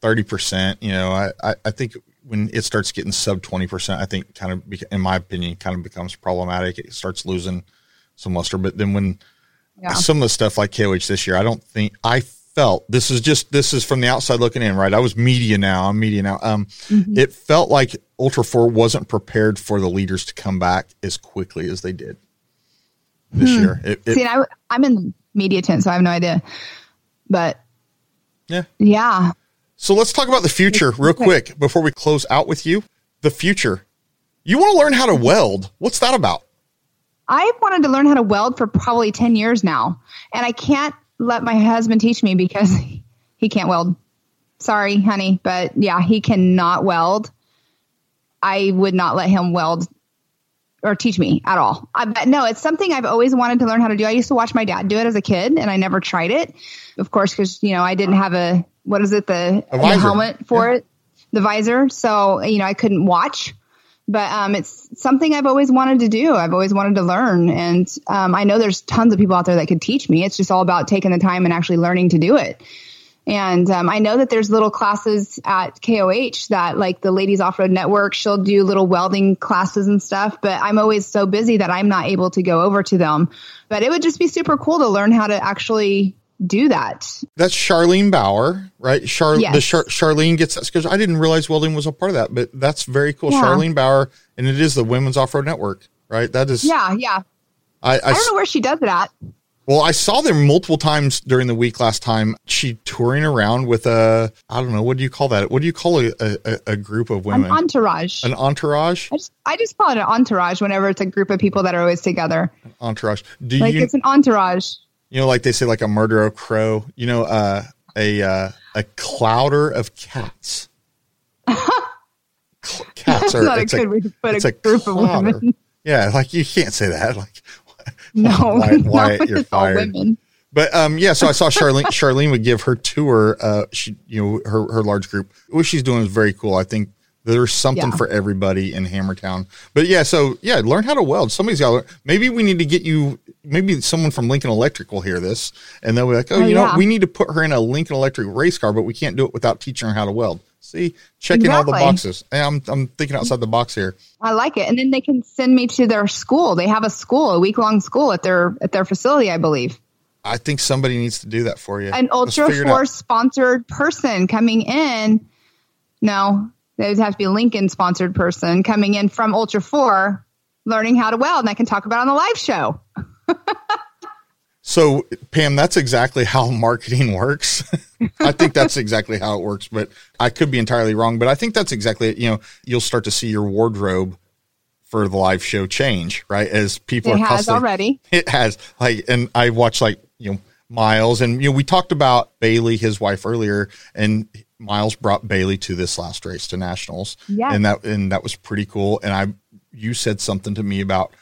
thirty percent. You know, I, I I think when it starts getting sub twenty percent, I think kind of, in my opinion, kind of becomes problematic. It starts losing some luster. But then when Yeah. some of the stuff like KOH this year, I don't think I felt this is just this is from the outside looking in, right? I was media now. I'm media now. Um, Mm-hmm. it felt like Ultra Four wasn't prepared for the leaders to come back as quickly as they did this year. It, it- See, I, I'm in the media tent, so I have no idea. But yeah. yeah, So let's talk about the future real Okay. quick before we close out with you. The future. You want to learn how to weld. What's that about? I've wanted to learn how to weld for probably 10 years now. And I can't let my husband teach me because he can't weld. Sorry, honey. But yeah, he cannot weld. I would not let him weld or teach me at all. I, but no, it's something I've always wanted to learn how to do. I used to watch my dad do it as a kid and I never tried it. Of course, because, you know, I didn't have a, what is it, the, the helmet for it, the visor. So, you know, I couldn't watch but um, it's something I've always wanted to do. I've always wanted to learn, and um, I know there's tons of people out there that could teach me. It's just all about taking the time and actually learning to do it. And um, I know that there's little classes at KOH that, like the Ladies Off Road Network, she'll do little welding classes and stuff. But I'm always so busy that I'm not able to go over to them. But it would just be super cool to learn how to actually do that. That's Charlene Bower, right? Char- Yes. the Char- Charlene gets that because I didn't realize welding was a part of that, but that's very cool. Yeah. Charlene Bower, and it is the Women's Off Road Network, right? That is, Yeah, yeah. I, I, I don't know where she does it at. well, I saw them multiple times during the week last time. She touring around with a, I don't know, what do you call that? What do you call a, a, a group of An women? entourage. An entourage? I just, I just call it an entourage whenever it's a group of people that are always together. Entourage. Do Like you, it's an entourage. You know, like they say, like a murder of crow, you know, uh, a, uh, a clouder of cats. Cats are, a it's to put it's a group of women. Yeah, like you can't say that. Like, No, Wyatt, Wyatt, you're fired. women. But um, yeah, so I saw Charlene. Charlene would give her tour. Uh, she, you know, her her large group. What she's doing is very cool. I think there's something Yeah. for everybody in Hammertown. But yeah, so yeah, learn how to weld. Somebody's got. to learn. Maybe we need to get you. Maybe someone from Lincoln Electric will hear this, and they'll be like, "Oh, Oh, you know, yeah. we need to put her in a Lincoln Electric race car, but we can't do it without teaching her how to weld." See, checking all the boxes. Hey, I'm I'm thinking outside the box here. I like it. And then they can send me to their school. They have a school, a week long school at their at their facility, I believe. I think somebody needs to do that for you. An Ultra figure it out. Force sponsored person coming in. No, they would have to be a Lincoln sponsored person coming in from Ultra Four, learning how to weld, and I can talk about it on the live show. So, Pam, that's exactly how marketing works. I think that's exactly how it works, but I could be entirely wrong. But I think that's exactly it. You know, you'll start to see your wardrobe for the live show change, right? As people It are has already. It has like, and I watch like you know Miles, and you know we talked about Bailey, his wife, earlier, and Miles brought Bailey to this last race to nationals, Yes. and that and that was pretty cool. And I, you said something to me about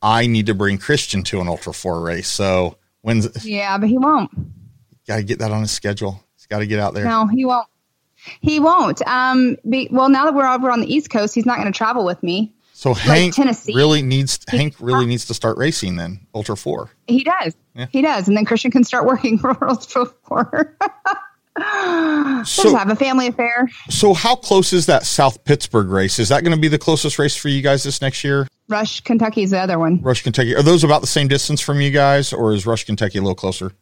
I need to bring Christian to an Ultra Four race. So when's Yeah, but he won't. got to get that on his schedule? He's got to get out there. No, he won't. He won't. Um. Be, well, now that we're over on the East Coast, he's not going to travel with me. So Hank Tennessee. really needs Hank really needs to start racing then Ultra Four. He does. Yeah. He does, and then Christian can start working for Ultra Four. Just So have a family affair. so how close is that South Pittsburg race? Is that going to be the closest race for you guys this next year? Rush, Kentucky is the other one. Rush, Kentucky. Are those about the same distance from you guys, or is Rush, Kentucky a little closer?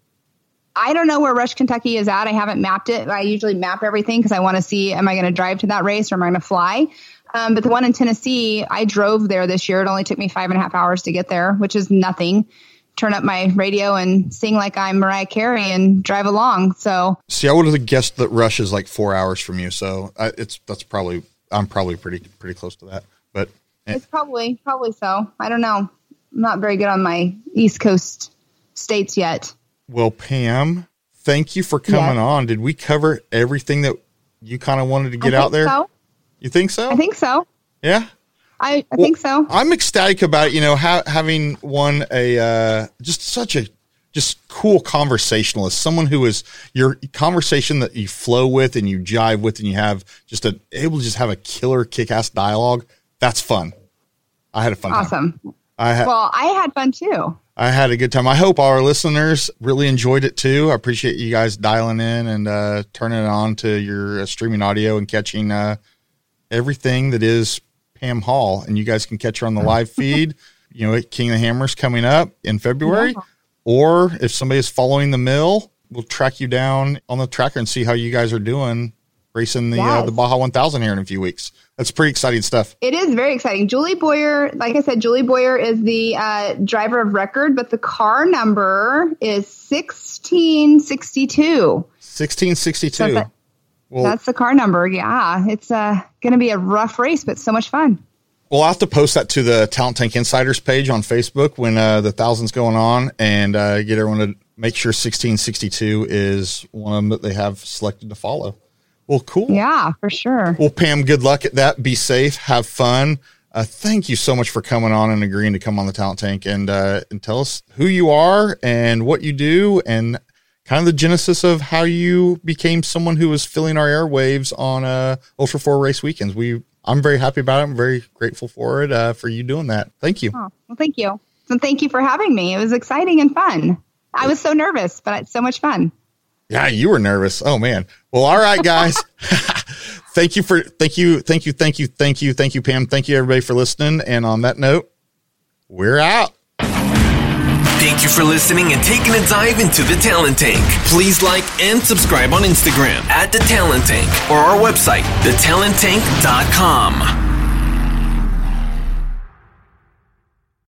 I don't know where Rush, Kentucky is at. I haven't mapped it. I usually map everything because I want to see am I going to drive to that race or am I going to fly? Um, but the one in Tennessee, I drove there this year. It only took me five and a half hours to get there, which is nothing. Turn up my radio and sing like I'm Mariah Carey and drive along. So See, I would have guessed that Rush is like four hours from you, so I, it's that's probably I'm probably pretty pretty close to that. But eh, it's probably probably so. I don't know. I'm not very good on my East Coast states yet. well, Pam, thank you for coming Yes. on. Did we cover everything that you kind of wanted to get out there? So. You think so? I think so. yeah. I, I think so. I'm ecstatic about you know ha- having won a uh, just such a just cool conversationalist, someone who is your conversation that you flow with and you jive with, and you have just a able to just have a killer kick ass dialogue. That's fun. I had a fun time. Awesome. I had Well, I had fun too. I had a good time. I hope our listeners really enjoyed it too. I appreciate you guys dialing in and uh, turning it on to your uh, streaming audio and catching uh, everything that is Pam Hall. And you guys can catch her on the live feed. You know, King of the Hammers coming up in February. Yeah. Or if somebody is following the mill, we'll track you down on the tracker and see how you guys are doing racing the uh, the Baja 1000 here in a few weeks. That's pretty exciting stuff. It is very exciting. Julie Boyer, like I said, Julie Boyer is the uh, driver of record, but the car number is 1662. 1662. So well, That's the car number. Yeah. It's uh, going to be a rough race, but so much fun. We'll have to post that to the Talent Tank Insiders page on Facebook when uh, the thousand's going on and uh, get everyone to make sure 1662 is one of them that they have selected to follow. Well, cool. Yeah, for sure. Well, Pam, good luck at that. Be safe. Have fun. Uh, thank you so much for coming on and agreeing to come on the Talent Tank and uh, and tell us who you are and what you do and kind of the genesis of how you became someone who was filling our airwaves on uh, Ultra Four race weekends. We I'm very happy about it. I'm very grateful for it uh, for you doing that. Thank you. Oh, well, thank you. So thank you for having me. It was exciting and fun. I was so nervous, but it's so much fun. Yeah, you were nervous. Oh man. Well, all right, guys. thank you for thank you, thank you, thank you, thank you, thank you, Pam. Thank you everybody for listening. And on that note, we're out. Thank you for listening and taking a dive into the Talent Tank. Please like and subscribe on Instagram at the Talent Tank or our website, thetalenttank.com.